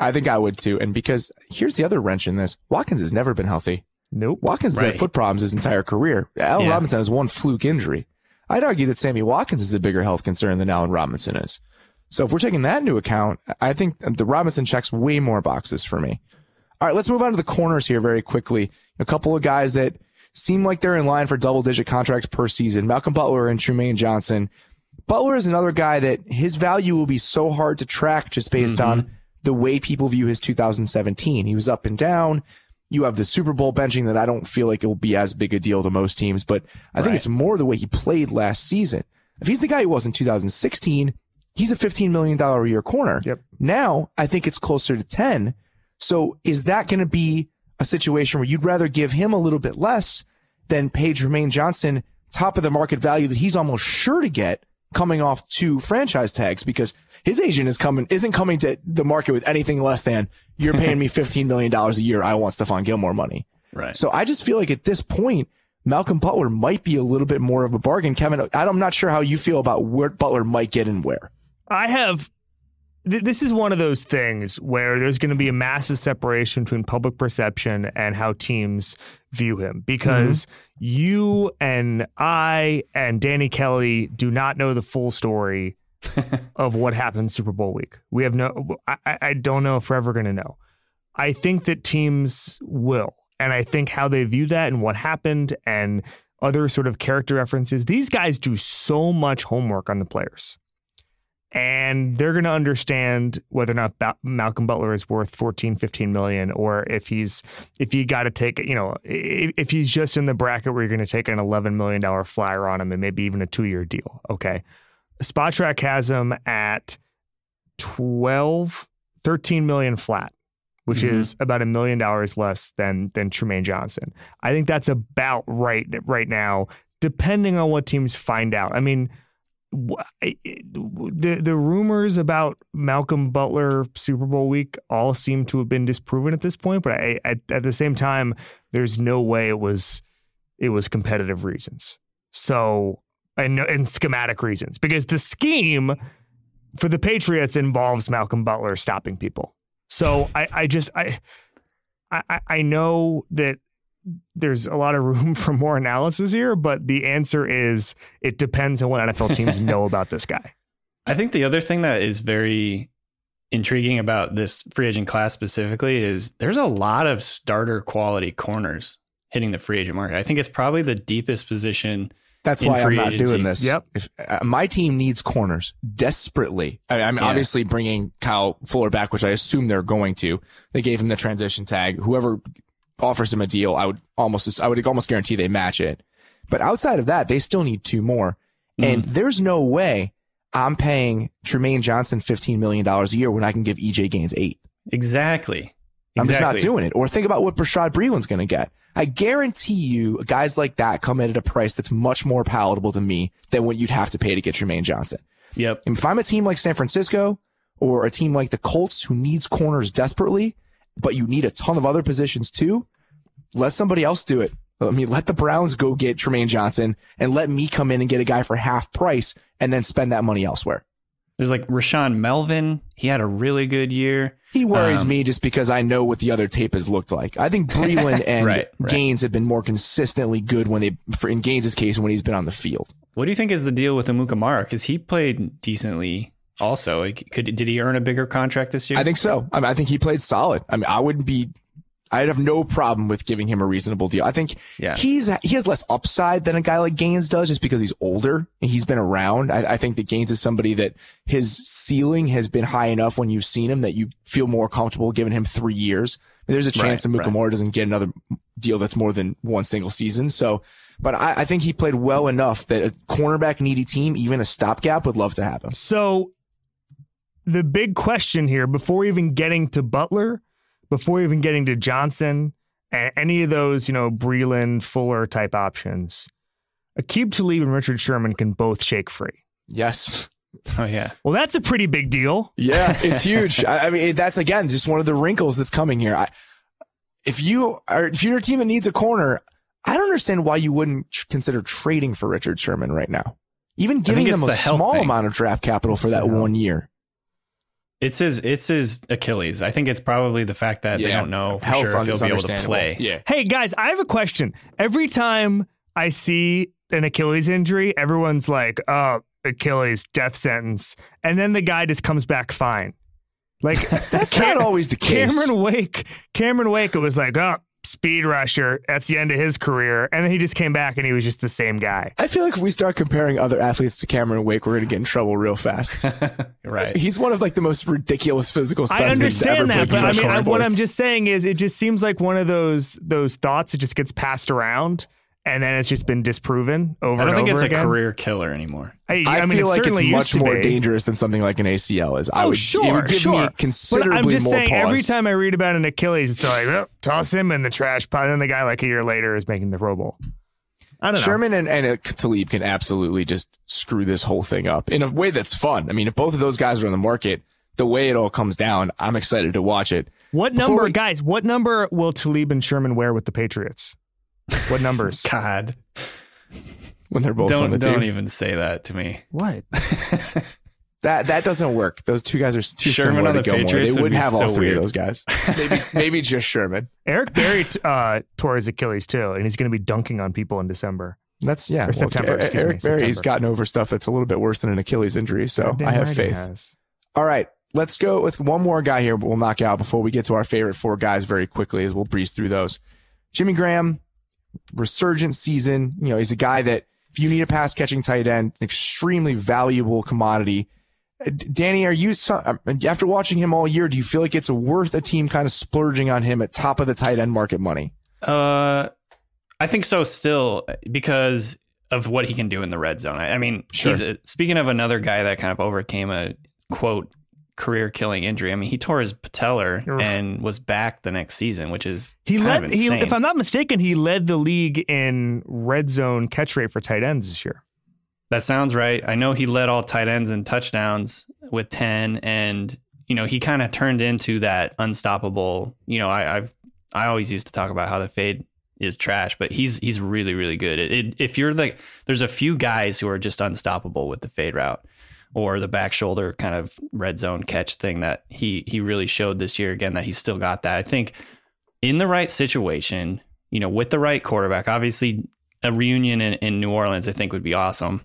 I think I would too. And because here's the other wrench in this Watkins has never been healthy. Nope. Watkins has had foot problems his entire career. Allen Yeah. Robinson has one fluke injury. I'd argue that Sammy Watkins is a bigger health concern than Allen Robinson is. So if we're taking that into account, I think the Robinson checks way more boxes for me. All right, let's move on to the corners here very quickly. A couple of guys that seem like they're in line for double digit contracts per season. Malcolm Butler and Trumaine Johnson. Butler is another guy that his value will be so hard to track just based on mm-hmm. the way people view his 2017. He was up and down. You have the Super Bowl benching that I don't feel like it will be as big a deal to most teams, but I think it's more the way he played last season. If he's the guy he was in 2016, he's a $15 million a year corner. Yep. Now I think it's closer to 10. So is that going to be a situation where you'd rather give him a little bit less than pay Trumaine Johnson top of the market value that he's almost sure to get coming off two franchise tags because his agent is coming isn't coming to the market with anything less than you're paying me $15 million a year. I want Stephon Gilmore money. Right. So I just feel like at this point, Malcolm Butler might be a little bit more of a bargain. Kevin, I'm not sure how you feel about where Butler might get and where. I have. Th- This is one of those things where there's going to be a massive separation between public perception and how teams view him because mm-hmm. you and I and Danny Kelly do not know the full story of what happened Super Bowl week. We have no, I, I- I don't know if we're ever going to know. I think that teams will. And I think how they view that and what happened and other sort of character references. These guys do so much homework on the players. And they're going to understand whether or not ba- Malcolm Butler is worth 14, 15 million, or if he's, if you got to take, you know, if, if he's just in the bracket where you're going to take an $11 million flyer on him and maybe even a two year deal. Okay. Spotrac has him at 12, 13 million flat which mm-hmm. is about a million dollars less than than Trumaine Johnson. I think that's about right right now, depending on what teams find out. I mean, the the rumors about Malcolm Butler Super Bowl week all seem to have been disproven at this point, but I, at, at the same time, there's no way it was it was competitive reasons. So and and schematic reasons because the scheme for the Patriots involves Malcolm Butler stopping people. So I, I just I, I I know that there's a lot of room for more analysis here, but the answer is it depends on what NFL teams know about this guy. I think the other thing that is very intriguing about this free agent class specifically is there's a lot of starter quality corners hitting the free agent market. I think it's probably the deepest position that's why I'm not agency. doing this. Yep. If, uh, my team needs corners desperately. I, am yeah. obviously bringing Kyle Fuller back, which I assume they're going to. They gave him the transition tag. Whoever offers him a deal, I would almost, I would almost guarantee they match it. But outside of that, they still need two more. Mm. And there's no way I'm paying Trumaine Johnson $15 million a year when I can give EJ Gaines eight. Exactly. I'm just not doing it. Or think about what Bashaud Breeland's going to get. I guarantee you guys like that come in at a price that's much more palatable to me than what you'd have to pay to get Trumaine Johnson. Yep. And if I'm a team like San Francisco or a team like the Colts who needs corners desperately, but you need a ton of other positions too, let somebody else do it. I mean, let the Browns go get Trumaine Johnson and let me come in and get a guy for half price and then spend that money elsewhere. There's like Rashaan Melvin. He had a really good year. He worries um, me just because I know what the other tape has looked like. I think Breeland and right, right. Gaines have been more consistently good when they, for in Gaines' case, when he's been on the field. What do you think is the deal with Amukamara? Because he played decently. Also, like, could did he earn a bigger contract this year? I think so. I mean, I think he played solid. I mean, I wouldn't be I'd have no problem with giving him a reasonable deal. I think yeah. he's he has less upside than a guy like Gaines does, just because he's older and he's been around. I, I, think that Gaines is somebody that his ceiling has been high enough when you've seen him that you feel more comfortable giving him three years. I mean, there's a chance right, that Mukamura right. doesn't get another deal that's more than one single season. So, but I, I think he played well enough that a cornerback needy team, even a stopgap, would love to have him. So, the big question here, before even getting to Butler before even getting to Johnson and any of those, you know, Breeland, Fuller type options, Aqib Talib and Richard Sherman can both shake free. Yes. Oh yeah. Well, that's a pretty big deal. Yeah, it's huge. I, I, mean, that's again just one of the wrinkles that's coming here. I, if you are, if you're a team that needs a corner, I don't understand why you wouldn't consider trading for Richard Sherman right now. Even giving them a the small thing. amount of draft capital for that one year. It's his it's his Achilles. I think it's probably the fact that yeah. they don't know for Health sure if he'll be able to play. Yeah. Hey guys, I have a question. Every time I see an Achilles injury, everyone's like, "Oh, Achilles death sentence," and then the guy just comes back fine. Like that's not always the case. Cameron Wake, Cameron Wake, it was like, "Oh, speed rusher. That's the end of his career. And then he just came back and he was just the same guy. I feel like if we start comparing other athletes to Cameron Wake, we're going to get in trouble real fast. right. He's one of like the most ridiculous physical specimens. I understand that, but I mean, I, what I'm just saying is it just seems like one of those those thoughts that just gets passed around and then it's just been disproven over. And over again. I don't think it's again. a career killer anymore. I, I, I mean, feel like it's much more be. dangerous than something like an ACL is. I oh, would, sure, it would give sure. me considerably but I'm just more saying, pause. every time I read about an Achilles, it's like, oh, toss him in the trash pile. And then the guy, like a year later, is making the Pro Bowl. I don't know. Sherman and, and uh, Talib can absolutely just screw this whole thing up in a way that's fun. I mean, if both of those guys are on the market, the way it all comes down, I'm excited to watch it. What Before number, we, guys? What number will Talib and Sherman wear with the Patriots? What numbers? God. When they're both don't, on the don't team. Don't even say that to me. What? that that doesn't work. Those two guys are too Sherman similar on the to Gilmore. Patriots they wouldn't have so all three weird. of those guys. Maybe maybe just Sherman. Eric Berry uh, tore his Achilles too, and he's going to be dunking on people in December. That's yeah. Or September. Well, Eric me, Berry's gotten over stuff that's a little bit worse than an Achilles injury, so I have faith. All right, let's go. Let's one more guy here, but we'll knock out before we get to our favorite four guys very quickly, as we'll breeze through those. Jimmy Graham, resurgent season. You know, he's a guy that if you need a pass catching tight end, an extremely valuable commodity. Uh, Danny, are you uh, after watching him all year? Do you feel like it's worth a team kind of splurging on him at top of the tight end market money? Uh, I think so still because of what he can do in the red zone. I, I mean, sure. a, speaking of another guy that kind of overcame a quote career killing injury. I mean, he tore his patellar and was back the next season, which is he led. He, if I'm not mistaken, he led the league in red zone catch rate for tight ends this year. That sounds right. I know he led all tight ends in touchdowns with ten, and you know he kind of turned into that unstoppable. You know, I, I've I always used to talk about how the fade is trash, but he's he's really really good. It, it, if you're like, there's a few guys who are just unstoppable with the fade route or the back shoulder kind of red zone catch thing that he he really showed this year again that he's still got that. I think in the right situation, you know, with the right quarterback, obviously a reunion in, in New Orleans I think would be awesome.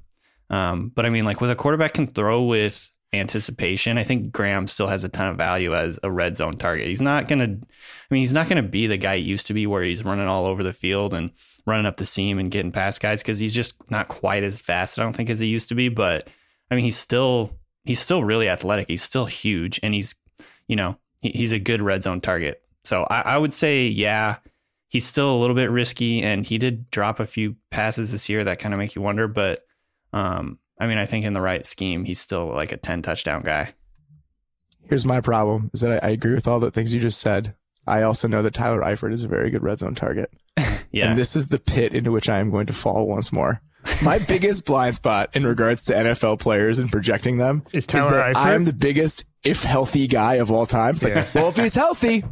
Um, but I mean, like with a quarterback can throw with anticipation, I think Graham still has a ton of value as a red zone target. He's not going to, I mean, he's not going to be the guy he used to be where he's running all over the field and running up the seam and getting past guys because he's just not quite as fast, I don't think, as he used to be. But I mean, he's still, he's still really athletic. He's still huge and he's, you know, he, he's a good red zone target. So I, I would say, yeah, he's still a little bit risky and he did drop a few passes this year that kind of make you wonder. But, um, I mean, I think in the right scheme, he's still like a 10 touchdown guy. Here's my problem is that I, I agree with all the things you just said. I also know that Tyler Eifert is a very good red zone target. yeah. And this is the pit into which I am going to fall once more. My biggest blind spot in regards to NFL players and projecting them is, Tyler is that I'm the biggest if healthy guy of all time. It's like, yeah. well, if he's healthy,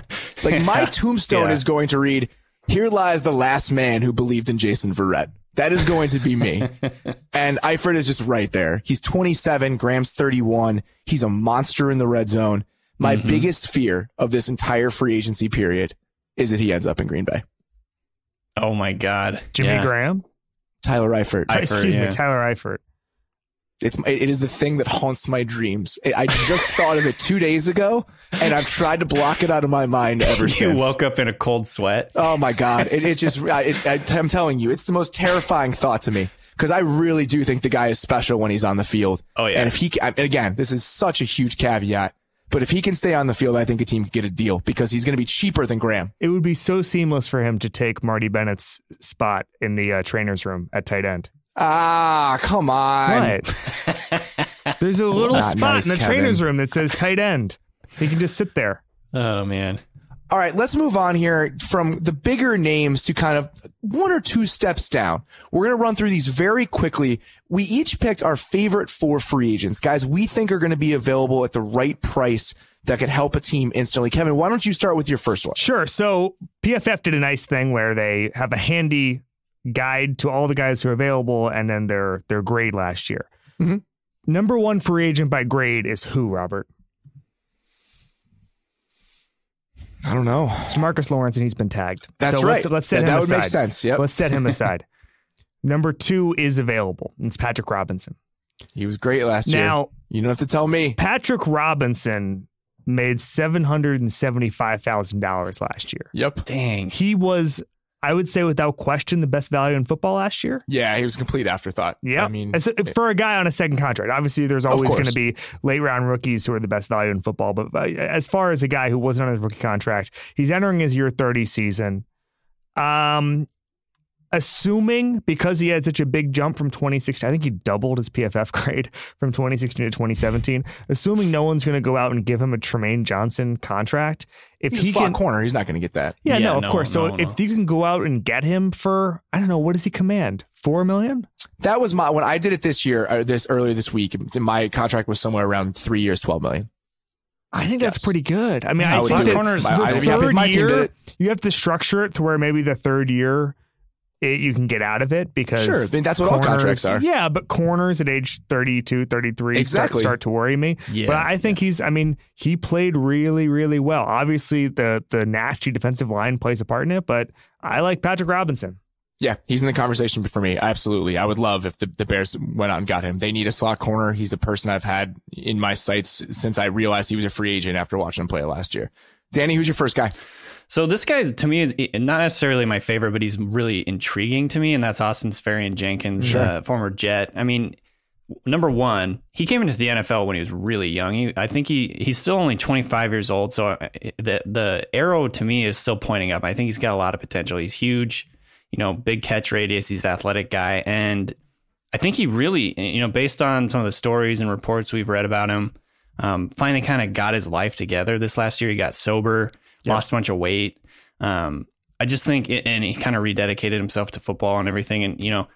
like my tombstone yeah. is going to read, here lies the last man who believed in Jason Verrett. That is going to be me. and Eifert is just right there. He's 27, Graham's 31. He's a monster in the red zone. My mm-hmm. biggest fear of this entire free agency period is that he ends up in Green Bay. Oh my God. Jimmy yeah. Graham? Tyler Eifert. Eifert Excuse yeah. me, Tyler Eifert. It's it is the thing that haunts my dreams. I just thought of it two days ago, and I've tried to block it out of my mind ever you since. You woke up in a cold sweat. Oh my god! It, it just it, I, I'm telling you, it's the most terrifying thought to me because I really do think the guy is special when he's on the field. Oh yeah. And if he and again, this is such a huge caveat. But if he can stay on the field, I think a team could get a deal because he's going to be cheaper than Graham. It would be so seamless for him to take Marty Bennett's spot in the uh, trainer's room at tight end. Ah, come on. What? There's a little spot nice, in the Kevin. trainer's room that says tight end. He can just sit there. Oh man. All right, let's move on here from the bigger names to kind of one or two steps down. We're going to run through these very quickly. We each picked our favorite four free agents, guys we think are going to be available at the right price that could help a team instantly. Kevin, why don't you start with your first one? Sure. So PFF did a nice thing where they have a handy guide to all the guys who are available and then their their grade last year. Mm-hmm. Number one free agent by grade is who, Robert? I don't know. It's Demarcus Lawrence, and he's been tagged. That's so right. Let's, let's set yeah, him that aside. would make sense. Yep. Let's set him aside. Number two is available. It's Patrick Robinson. He was great last now, year. Now you don't have to tell me. Patrick Robinson made seven hundred and seventy-five thousand dollars last year. Yep. Dang. He was I would say without question the best value in football last year. Yeah, he was a complete afterthought. Yeah, I mean, As, for a guy on a second contract, obviously there's always going to be late round rookies who are the best value in football. But uh, as far as a guy who wasn't on his rookie contract, he's entering his year 30 season. Um, assuming because he had such a big jump from 2016, I think he doubled his PFF grade from 2016 to 2017. Assuming no one's going to go out and give him a Trumaine Johnson contract, if he's he can corner, he's not going to get that. Yeah, yeah no, of no, course. No, so if you can go out and get him for, I don't know, what does he command? Four million? That was my when I did it this year, or this earlier this week. My contract was somewhere around three years, twelve million. I think that's pretty good. I mean, I, I think that corners, the I, third year, you have to structure it to where maybe the third year it, you can get out of it because sure, I mean, that's what corners, all contracts are. Yeah, but corners at age 32, 33 exactly. start, start to worry me. Yeah, but I think yeah. he's I mean, he played really really well. Obviously the the nasty defensive line plays a part in it, but I like Patrick Robinson. Yeah, he's in the conversation for me. Absolutely. I would love if the, the Bears went out and got him. They need a slot corner. He's a person I've had in my sights since I realized he was a free agent after watching him play last year. Danny, who's your first guy? So this guy to me is not necessarily my favorite, but he's really intriguing to me, and that's Austin Seferian-Jenkins, Sure. uh, former Jet. I mean, number one, he came into the NFL when he was really young. He, I think he he's still only 25 years old, so uh, the the arrow to me is still pointing up. I think he's got a lot of potential. He's huge, you know, big catch radius. He's an athletic guy, and I think he really, you know, based on some of the stories and reports we've read about him, um, finally kind of got his life together this last year. He got sober, lost a bunch of weight. Um, I just think, and he kind of rededicated himself to football and everything. And, you know,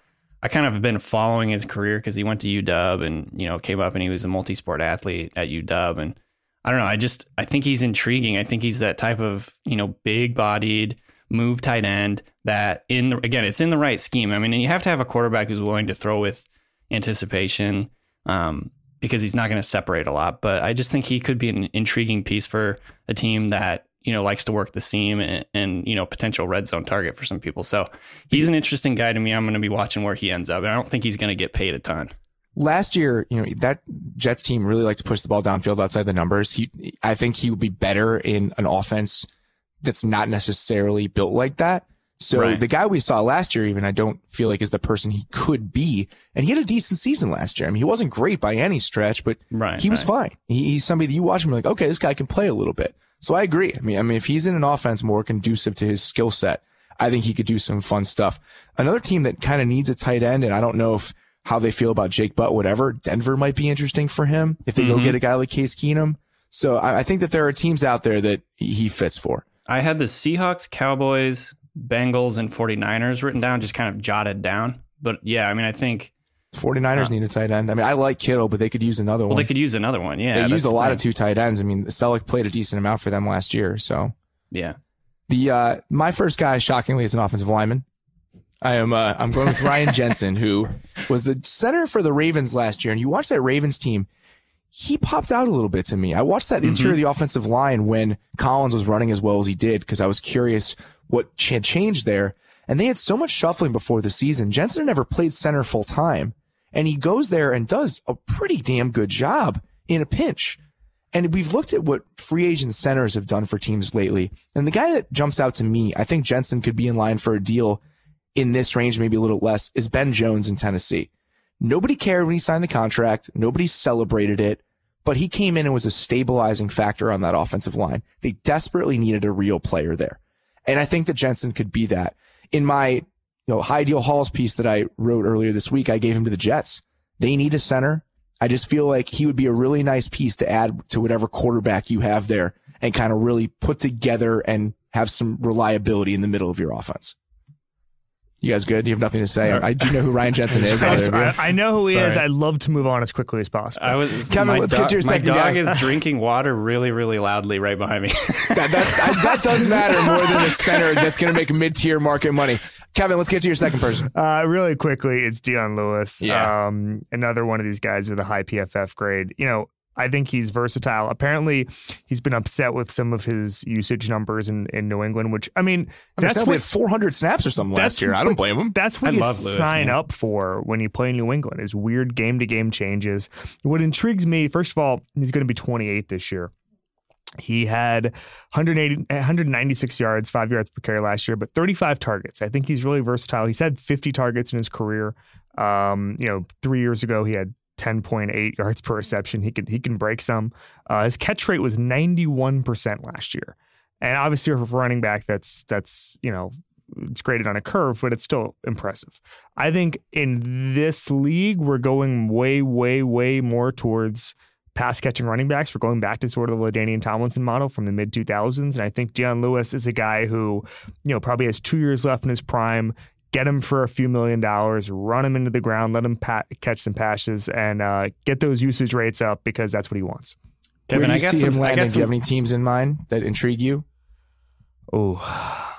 I kind of have been following his career because he went to UW and, you know, came up and he was a multi sport athlete at UW. And I don't know. I just, I think he's intriguing. I think he's that type of, you know, big bodied, move tight end that in the, again, it's in the right scheme. I mean, you have to have a quarterback who's willing to throw with anticipation. Um, because he's not going to separate a lot, but I just think he could be an intriguing piece for a team that you know likes to work the seam and, and you know potential red zone target for some people. So he's an interesting guy to me. I'm going to be watching where he ends up, and I don't think he's going to get paid a ton. last year, you know, that Jets team really liked to push the ball downfield outside the numbers. He, I think he would be better in an offense that's not necessarily built like that. So Right. the guy we saw last year, even I don't feel like is the person he could be. And he had a decent season last year. I mean, he wasn't great by any stretch, but Right, he was right. fine. He, he's somebody that you watch him like, okay, this guy can play a little bit. So I agree. I mean, I mean, if he's in an offense more conducive to his skill set, I think he could do some fun stuff. Another team that kind of needs a tight end, and I don't know if how they feel about Jake Butt, whatever. Denver might be interesting for him if they go Mhm. get a guy like Case Keenum. So I, I think that there are teams out there that he he fits for. I had the Seahawks, Cowboys, Bengals, and 49ers written down, just kind of jotted down. But yeah, I mean, I think 49ers Huh. need a tight end. I mean, I like Kittle, but they could use another well one. they could use another one. Yeah, they used a lot of two tight ends. I mean, Celek played a decent amount for them last year. So Yeah, The uh, my first guy, shockingly, is an offensive lineman. I am uh, I'm going with Ryan Jensen, who was the center for the Ravens last year. And you watch that Ravens team, he popped out a little bit to me. I watched that interior of the offensive line when Collins was running as well as he did because I was curious what had changed there. And they had so much shuffling before the season. Jensen had never played center full time, and he goes there and does a pretty damn good job in a pinch. And we've looked at what free agent centers have done for teams lately. And the guy that jumps out to me, I think Jensen could be in line for a deal in this range, maybe a little less, is Ben Jones in Tennessee. Nobody cared when he signed the contract. Nobody celebrated it, but he came in and was a stabilizing factor on that offensive line. They desperately needed a real player there. And I think that Jensen could be that. In my, know, high deal halls piece that I wrote earlier this week, I gave him to the Jets. They need a center. I just feel like he would be a really nice piece to add to whatever quarterback you have there and kind of really put together and have some reliability in the middle of your offense. You guys good? You have nothing to say? Sorry. I do know who Ryan Jensen is. I, either of you. I- I know who he is. I'd love to move on as quickly as possible. I was. Kevin, my let's get dog, your my second dog guy. is drinking water really, really loudly right behind me. that, that's, I, that does matter more than a center that's going to make mid-tier market money. Kevin, let's get to your second person. Uh, really quickly, it's Dion Lewis. Yeah. Um, another one of these guys with a high PFF grade. You know, I think he's versatile. Apparently, he's been upset with some of his usage numbers in, in New England, which, I mean, That's that's we what had 400 snaps or something that's last year. I don't blame him. That's what I you love Lewis, sign man. up for when you play in New England is weird game to game changes. What intrigues me, first of all, he's going to be 28 this year. He had 180, 196 yards, five yards per carry last year, but 35 targets. I think he's really versatile. He's had 50 targets in his career. Um, you know, three years ago he had 10.8 yards per reception. He can he can break some. Uh, his catch rate was 91% last year. And obviously for running back that's that's, you know, it's graded on a curve, but it's still impressive. I think in this league, we're going way, way, way more towards pass catching running backs. We're going back to sort of the LaDainian Tomlinson model from the mid 2000s. And I think Dion Lewis is a guy who, you know, probably has two years left in his prime. Get him for a few million dollars, run him into the ground, let him pa- catch some passes, and uh, get those usage rates up because that's what he wants. Where Kevin, do I got see him some. I landing? got Do you have any teams in mind that intrigue you? Oh,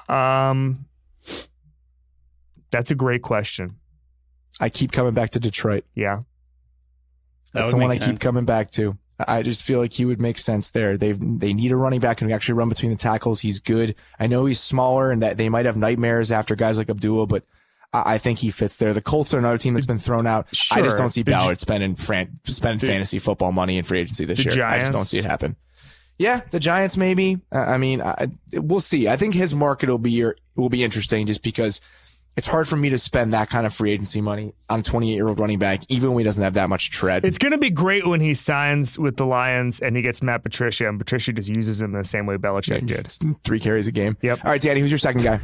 um, that's a great question. I keep coming back to Detroit. Yeah. That's would the one I make keep coming back to. I just feel like he would make sense there. They they need a running back who can actually run between the tackles. He's good. I know he's smaller and that they might have nightmares after guys like Abdul, but I, I think he fits there. The Colts are another team that's been thrown out. I just don't see The Ballard spending fran- spending The- fantasy football money in free agency this year. I just don't see it happen. Yeah, the Giants maybe. I mean, I, we'll see. I think his market will be will be interesting just because it's hard for me to spend that kind of free agency money on a 28 year old running back, even when he doesn't have that much tread. It's going to be great when he signs with the Lions and he gets Matt Patricia, and Patricia just uses him the same way Belichick did. Three carries a game. Yep. All right, Danny, who's your second guy?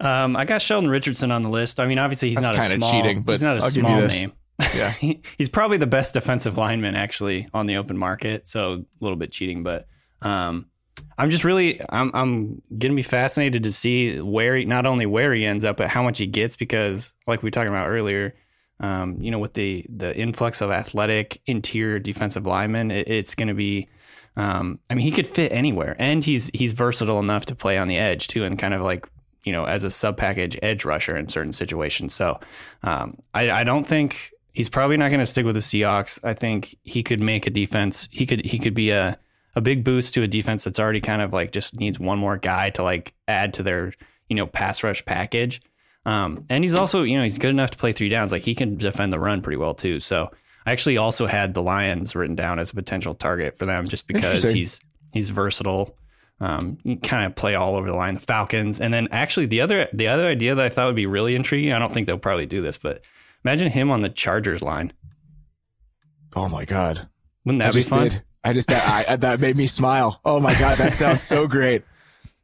Um, I got Sheldon Richardson on the list. I mean, obviously he's That's not a kinda small. cheating, but he's not a I'll small name. Yeah. He- he's probably the best defensive lineman actually on the open market. So a little bit cheating, but um, I'm just really I'm I'm gonna be fascinated to see where he, not only where he ends up, but how much he gets because like we were talking about earlier, um, you know, with the the influx of athletic interior defensive linemen, it, it's gonna be. Um, I mean, he could fit anywhere, and he's he's versatile enough to play on the edge too, and kind of like you know as a sub package edge rusher in certain situations. So um, I, I don't think he's probably not going to stick with the Seahawks. I think he could make a defense. He could he could be a a big boost to a defense that's already kind of like just needs one more guy to like add to their you know pass rush package. Um, and he's also you know he's good enough to play three downs. Like he can defend the run pretty well too. So I actually also had the Lions written down as a potential target for them just because he's he's versatile. Um, you kind of play all over the line. The Falcons, and then actually the other the other idea that I thought would be really intriguing. I don't think they'll probably do this, but imagine him on the Chargers line. Oh my god. Wouldn't I that be just fun? did. I just that I, I- that made me smile. Oh my god, that sounds so great.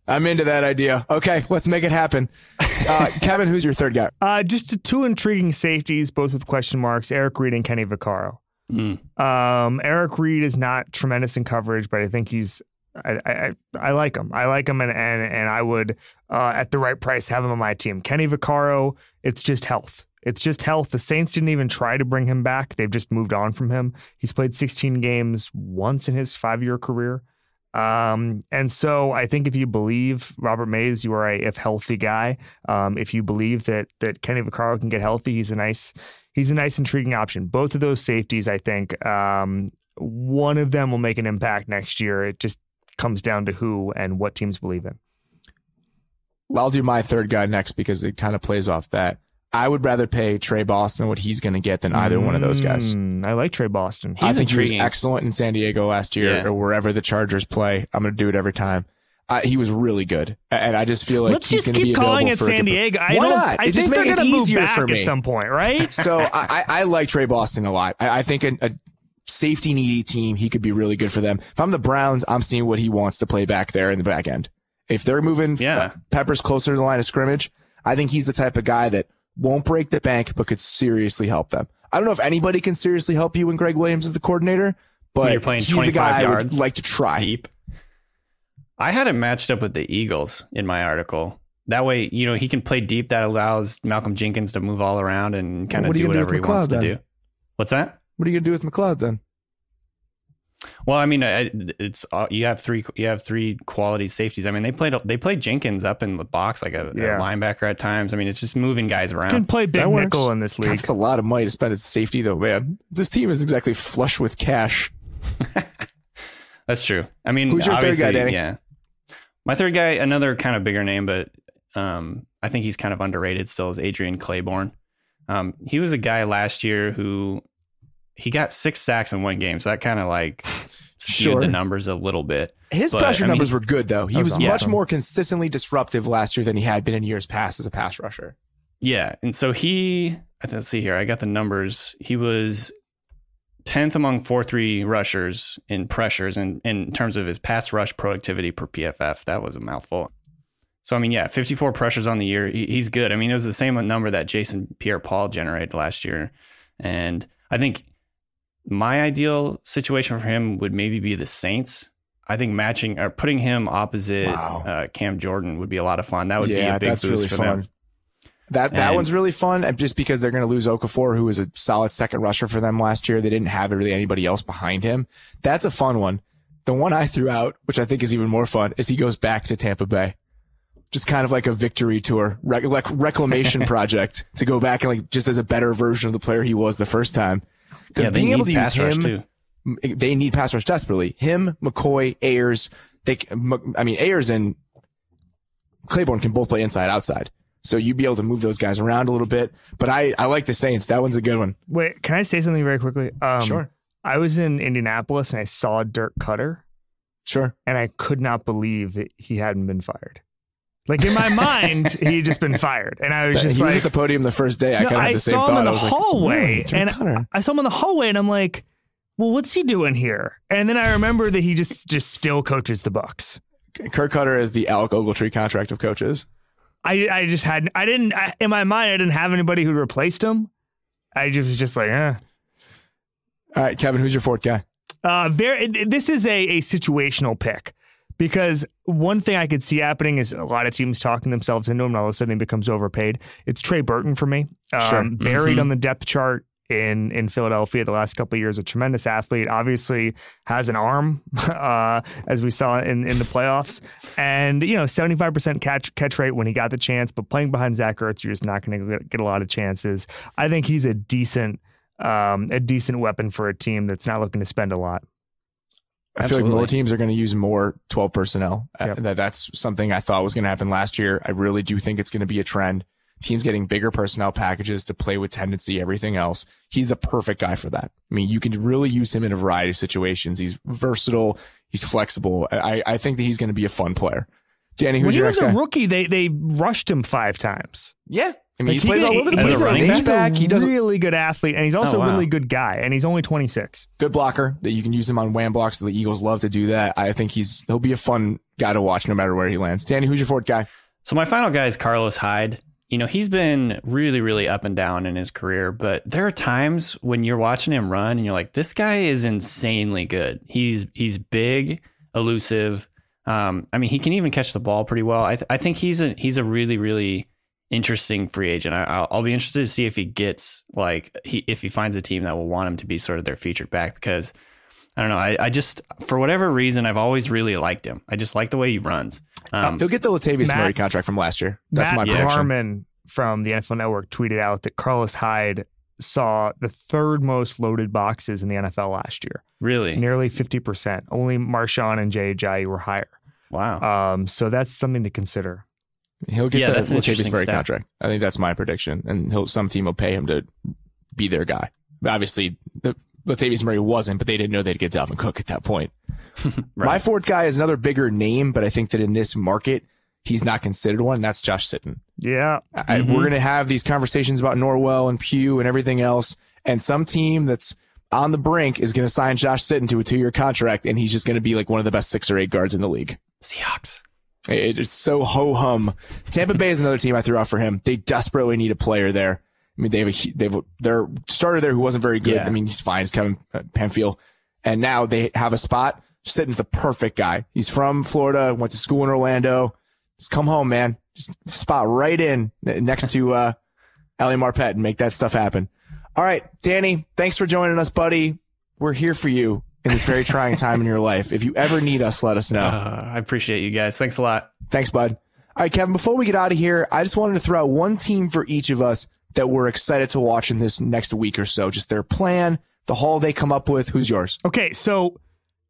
I'm into that idea. Okay, let's make it happen. Uh, Kevin, who's your third guy? Uh, just two intriguing safeties, both with question marks: Eric Reid and Kenny Vaccaro. Mm. Um, Eric Reid is not tremendous in coverage, but I think he's. I, I I like him. I like him, and and and I would uh, at the right price have him on my team. Kenny Vaccaro, it's just health. It's just health. The Saints didn't even try to bring him back. They've just moved on from him. He's played 16 games once in his five year career. Um, and so I think if you believe Robert Mays, you are a if healthy guy. Um, if you believe that that Kenny Vaccaro can get healthy, he's a nice he's a nice intriguing option. Both of those safeties, I think, um, one of them will make an impact next year. It just comes down to who and what teams believe in. Well, I'll do my third guy next because it kind of plays off that. I would rather pay Tre Boston what he's going to get than either one of those guys. Mm, I like Tre Boston. I He's think he was excellent in San Diego last year Yeah. or wherever the Chargers play. I'm going to do it every time. Uh, he was really good, and I just feel like Let's he's just gonna be keep calling it available for a San Diego. I Why don't. not? I It just think they're makes going it to move back for at some point, right? So I, I, I like Tre Boston a lot. I, I think a, a safety needy team, he could be really good for them. If I'm the Browns, I'm seeing what he wants to play back there in the back end. If they're moving Yeah. Peppers closer to the line of scrimmage, I think he's the type of guy that won't break the bank, but could seriously help them. I don't know if anybody can seriously help you when Gregg Williams is the coordinator, but you're playing he's the 25 guy I would yards like to try. Deep. I had it matched up with the Eagles in my article. That way, you know, he can play deep. That allows Malcolm Jenkins to move all around and kind of what do whatever he with wants to McLeod, do. What's that? What are you going to do with McLeod then? Well, I mean, it's uh, you have three you have three quality safeties. I mean, they played they played Jenkins up in the box like a, a linebacker at times. I mean, it's just moving guys around. Can play big That works. nickel in this God, league. That's a lot of money to spend at safety, though, man. This team is exactly flush with cash. That's true. I mean, Who's your third guy, Danny? Yeah, my third guy, another kind of bigger name, but um, I think he's kind of underrated still. Is Adrian Clayborn. Um, he was a guy last year who he got six sacks in one game, so that kind of like skewed Sure. the numbers a little bit. His But, pressure I mean, numbers were good, though. He was, was much more consistently disruptive last year than he had been in years past as a pass rusher. Yeah, and so he let's see here. I got the numbers. He was tenth among four three rushers in pressures, and in terms of his pass rush productivity per PFF, that was a mouthful. So I mean, yeah, fifty four pressures on the year. He, he's good. I mean, it was the same number that Jason Pierre Paul generated last year, and I think my ideal situation for him would maybe be the Saints. I think matching or putting him opposite Wow. uh, Cam Jordan would be a lot of fun. That would be yeah, a big that's boost really for fun. them. That that And- one's really fun, and just because they're going to lose Okafor, who was a solid second rusher for them last year. They didn't have really anybody else behind him. That's a fun one. The one I threw out, which I think is even more fun, is he goes back to Tampa Bay. Just kind of like a victory tour, rec- rec- reclamation project to go back and like just as a better version of the player he was the first time. Because Yeah, being able to use pass rush him, too. they need pass rush desperately. Him, McCoy, Ayers, they, c- M- I mean, Ayers and Clayborn can both play inside, outside. So you'd be able to move those guys around a little bit. But I, I like the Saints. That one's a good one. Wait, can I say something very quickly? Um, Sure. I was in Indianapolis and I saw Dirk Koetter, Sure. and I could not believe that he hadn't been fired. Like in my mind, he'd just been fired, and I was just he just was like, at the podium the first day. I No, kind of I had the same saw thought. him in the was like, hallway, "Hmm, and Koetter." I saw him in the hallway, and I'm like, "Well, what's he doing here?" And then I remember that he just just still coaches the Bucks. Kirk Koetter is the Alec Ogletree contract of coaches. I I just had I didn't I, in my mind I didn't have anybody who replaced him. I just was just like, eh. All right, Kevin, who's your fourth guy? Uh, very. This is a a situational pick because one thing I could see happening is a lot of teams talking themselves into him, and all of a sudden he becomes overpaid. It's Trey Burton for me. Um, Sure. Buried Mhm. on the depth chart in in Philadelphia the last couple of years, a tremendous athlete. Obviously has an arm, uh, as we saw in in the playoffs, and you know seventy five percent catch catch rate when he got the chance. But playing behind Zach Ertz, you're just not going to get a lot of chances. I think he's a decent. Um, a decent weapon for a team that's not looking to spend a lot. I feel like more teams are going to use more 12 personnel. Uh, Yep. that that's something I thought was going to happen last year. I really do think it's going to be a trend. Teams getting bigger personnel packages to play with tendency, everything else. He's the perfect guy for that. I mean, you can really use him in a variety of situations. He's versatile. He's flexible. I, I think that he's going to be a fun player. Danny, who's when who's he was a guy? rookie, they they rushed him five times. yeah. I mean, Like, he plays all over the he's place. As a running he's back, he does really good athlete, and he's also Oh, a really good guy, and he's only 26. good blocker that you can use him on wham blocks. The Eagles love to do that. I think he's he'll be a fun guy to watch no matter where he lands. Danny, who's your fourth guy? So my final guy is Carlos Hyde. You know, he's been really, really up and down in his career, but there are times when you're watching him run and you're like, this guy is insanely good. He's he's big, elusive. Um, I mean, he can even catch the ball pretty well. I, th- I think he's a he's a really, really interesting free agent. I, I'll, I'll be interested to see if he gets like he if he finds a team that will want him to be sort of their featured back because I don't know. I, I just for whatever reason I've always really liked him. I just like the way he runs. Um, He'll get the Latavius Matt- Murray contract from last year. That's Matt my prediction. Harmon from the NFL Network tweeted out that Carlos Hyde saw the third most loaded boxes in the NFL last year, really, nearly 50%. Only Marshawn and Jay Ajayi were higher. wow. Um, so that's something to consider. He'll get Yeah, the that's an Latavius Murray stat. contract. I think that's my prediction, and he'll some team will pay him to be their guy. But obviously, the, Latavius Murray wasn't, but they didn't know they'd get Dalvin Cook at that point. My fourth guy is another bigger name, but I think that in this market, he's not considered one. And that's Josh Sitton. Yeah. I, Mhm. we're going to have these conversations about Norwell and Pugh and everything else, and some team that's on the brink is going to sign Josh Sitton to a two-year contract, and he's just going to be like one of the best six or eight guards in the league. Seahawks. It is so ho hum. Tampa Bay is another team I threw out for him. They desperately need a player there. I mean, they have a they have a, their starter there who wasn't very good. Yeah. I mean, he's fine. He's Kevin uh, Pamphile, and now they have a spot. Sitton's the perfect guy. He's from Florida, went to school in Orlando. Just come home, man. Just spot right in next to uh, Ali Marpet and make that stuff happen. All right, Danny, thanks for joining us, buddy. We're here for you in this very trying time in your life. If you ever need us, let us know. Uh, I appreciate you guys. Thanks a lot. Thanks, bud. All right, Kevin, before we get out of here, I just wanted to throw out one team for each of us that we're excited to watch in this next week or so. Just their plan, the haul they come up with. Who's yours? Okay, so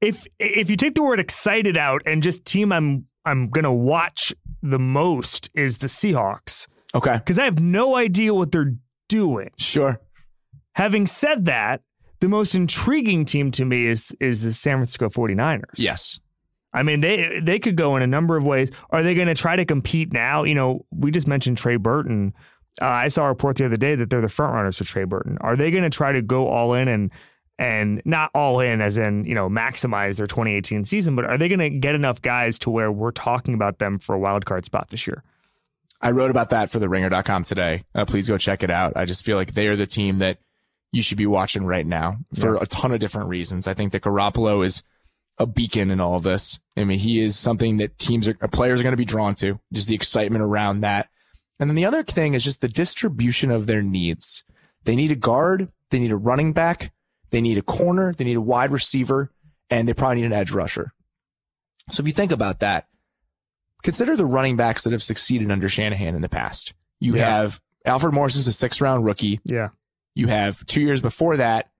if if you take the word excited out and just team I'm I'm gonna watch the most is the Seahawks Okay. because I have no idea what they're doing. Sure. Having said that, the most intriguing team to me is is the San Francisco 49ers. Yes. I mean, they they could go in a number of ways. Are they going to try to compete now? You know, we just mentioned Trey Burton. Uh, I saw a report the other day that they're the front runners for Trey Burton. Are they going to try to go all in and and not all in as in you know maximize their 2018 season, but are they going to get enough guys to where we're talking about them for a wild card spot this year? I wrote about that for the ringer.com today. Uh, please go check it out. I just feel like they are the team that you should be watching right now for a ton of different reasons. I think that Garoppolo is a beacon in all of this. I mean, he is something that teams are, players are going to be drawn to, just the excitement around that. And then the other thing is just the distribution of their needs. They need a guard. They need a running back. They need a corner. They need a wide receiver and they probably need an edge rusher. So if you think about that, consider the running backs that have succeeded under Shanahan in the past. You Yeah. have Alfred Morris is a six round rookie. Yeah, You have two years before that,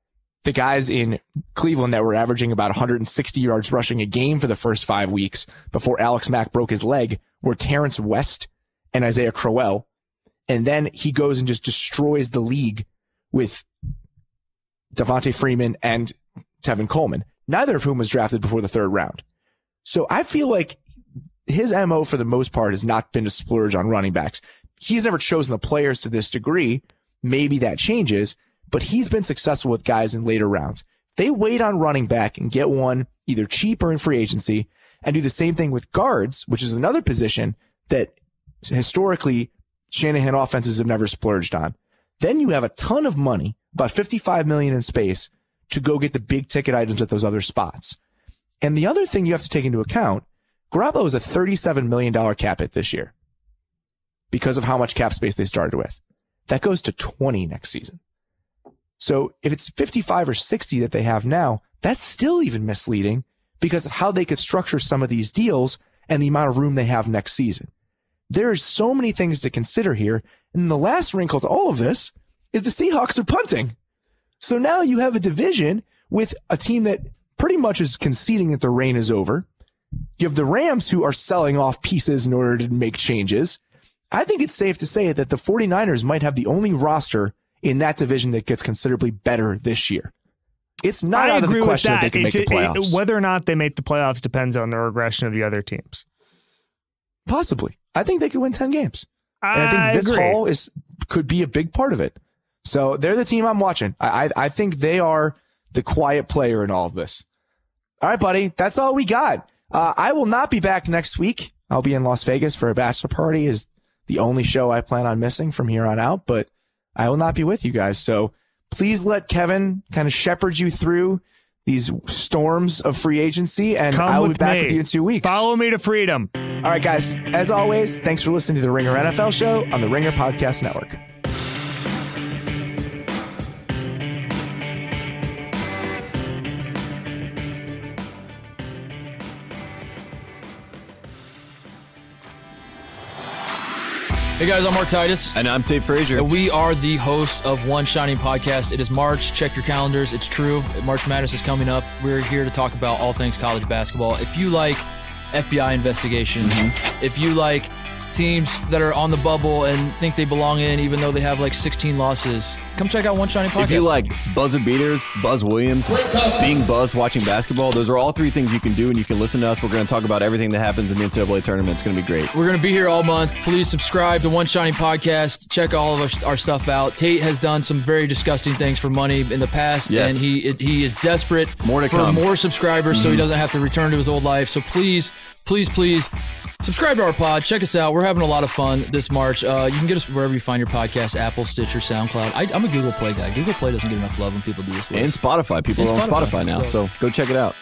the guys in Cleveland that were averaging about 160 yards rushing a game for the first five weeks before Alex Mack broke his leg were Terrence West and Isaiah Crowell. And then he goes and just destroys the league with Devonta Freeman and Tevin Coleman, neither of whom was drafted before the third round. So I feel like his MO for the most part has not been to splurge on running backs. He's never chosen the players to this degree. Maybe that changes, but he's been successful with guys in later rounds. They wait on running back and get one either cheap or in free agency and do the same thing with guards, which is another position that historically Shanahan offenses have never splurged on. Then you have a ton of money, about 55 million in space to go get the big ticket items at those other spots. And the other thing you have to take into account, Garoppolo is a $37 million cap hit this year because of how much cap space they started with. That goes to 20 next season. So if it's 55 or 60 that they have now, that's still even misleading because of how they could structure some of these deals and the amount of room they have next season. There's so many things to consider here. And the last wrinkle to all of this is the Seahawks are punting. So now you have a division with a team that pretty much is conceding that the reign is over. You have the Rams who are selling off pieces in order to make changes. I think it's safe to say that the 49ers might have the only roster in that division that gets considerably better this year. It's not I out of the question that, they can It make the ju- it- playoffs. whether or not they make the playoffs depends on the regression of the other teams. Possibly. I think they could win 10 games. And I think this agree. haul is could be a big part of it. So they're the team I'm watching. I, I I think they are the quiet player in all of this. All right, buddy. That's all we got. Uh, I will not be back next week. I'll be in Las Vegas for a bachelor party. Is the only show I plan on missing from here on out. But I will not be with you guys. So please let Kevin kind of shepherd you through these storms of free agency, and Come I will be back me. with you in two weeks. Follow me to freedom. All right, guys. As always, thanks for listening to the Ringer NFL show on the Ringer Podcast Network. Hey guys, I'm Mark Titus. And I'm Tate Frazier. And we are the hosts of One Shining Podcast. It is March. Check your calendars. It's true. March Madness is coming up. We're here to talk about all things college basketball. If you like FBI investigations, Mm-hmm. if you like teams that are on the bubble and think they belong in, even though they have like 16 losses, come check out One Shining Podcast. If you like buzzer beaters, Buzz Williams, being Buzz, watching basketball, those are all three things you can do, and you can listen to us. We're going to talk about everything that happens in the NCAA tournament. It's going to be great. We're going to be here all month. Please subscribe to One Shining Podcast. Check all of our, our stuff out. Tate has done some very disgusting things for money in the past, Yes. and he he is desperate More to for come. Mm-hmm. more subscribers so he doesn't have to return to his old life. So please, please, please subscribe to our pod. Check us out. We're having a lot of fun this March. Uh, you can get us wherever you find your podcast Apple, Stitcher, SoundCloud. I, I'm a Google Play guy. Google Play doesn't get enough love when people do this And. Spotify. People And are on Spotify, Spotify now, so- so go check it out.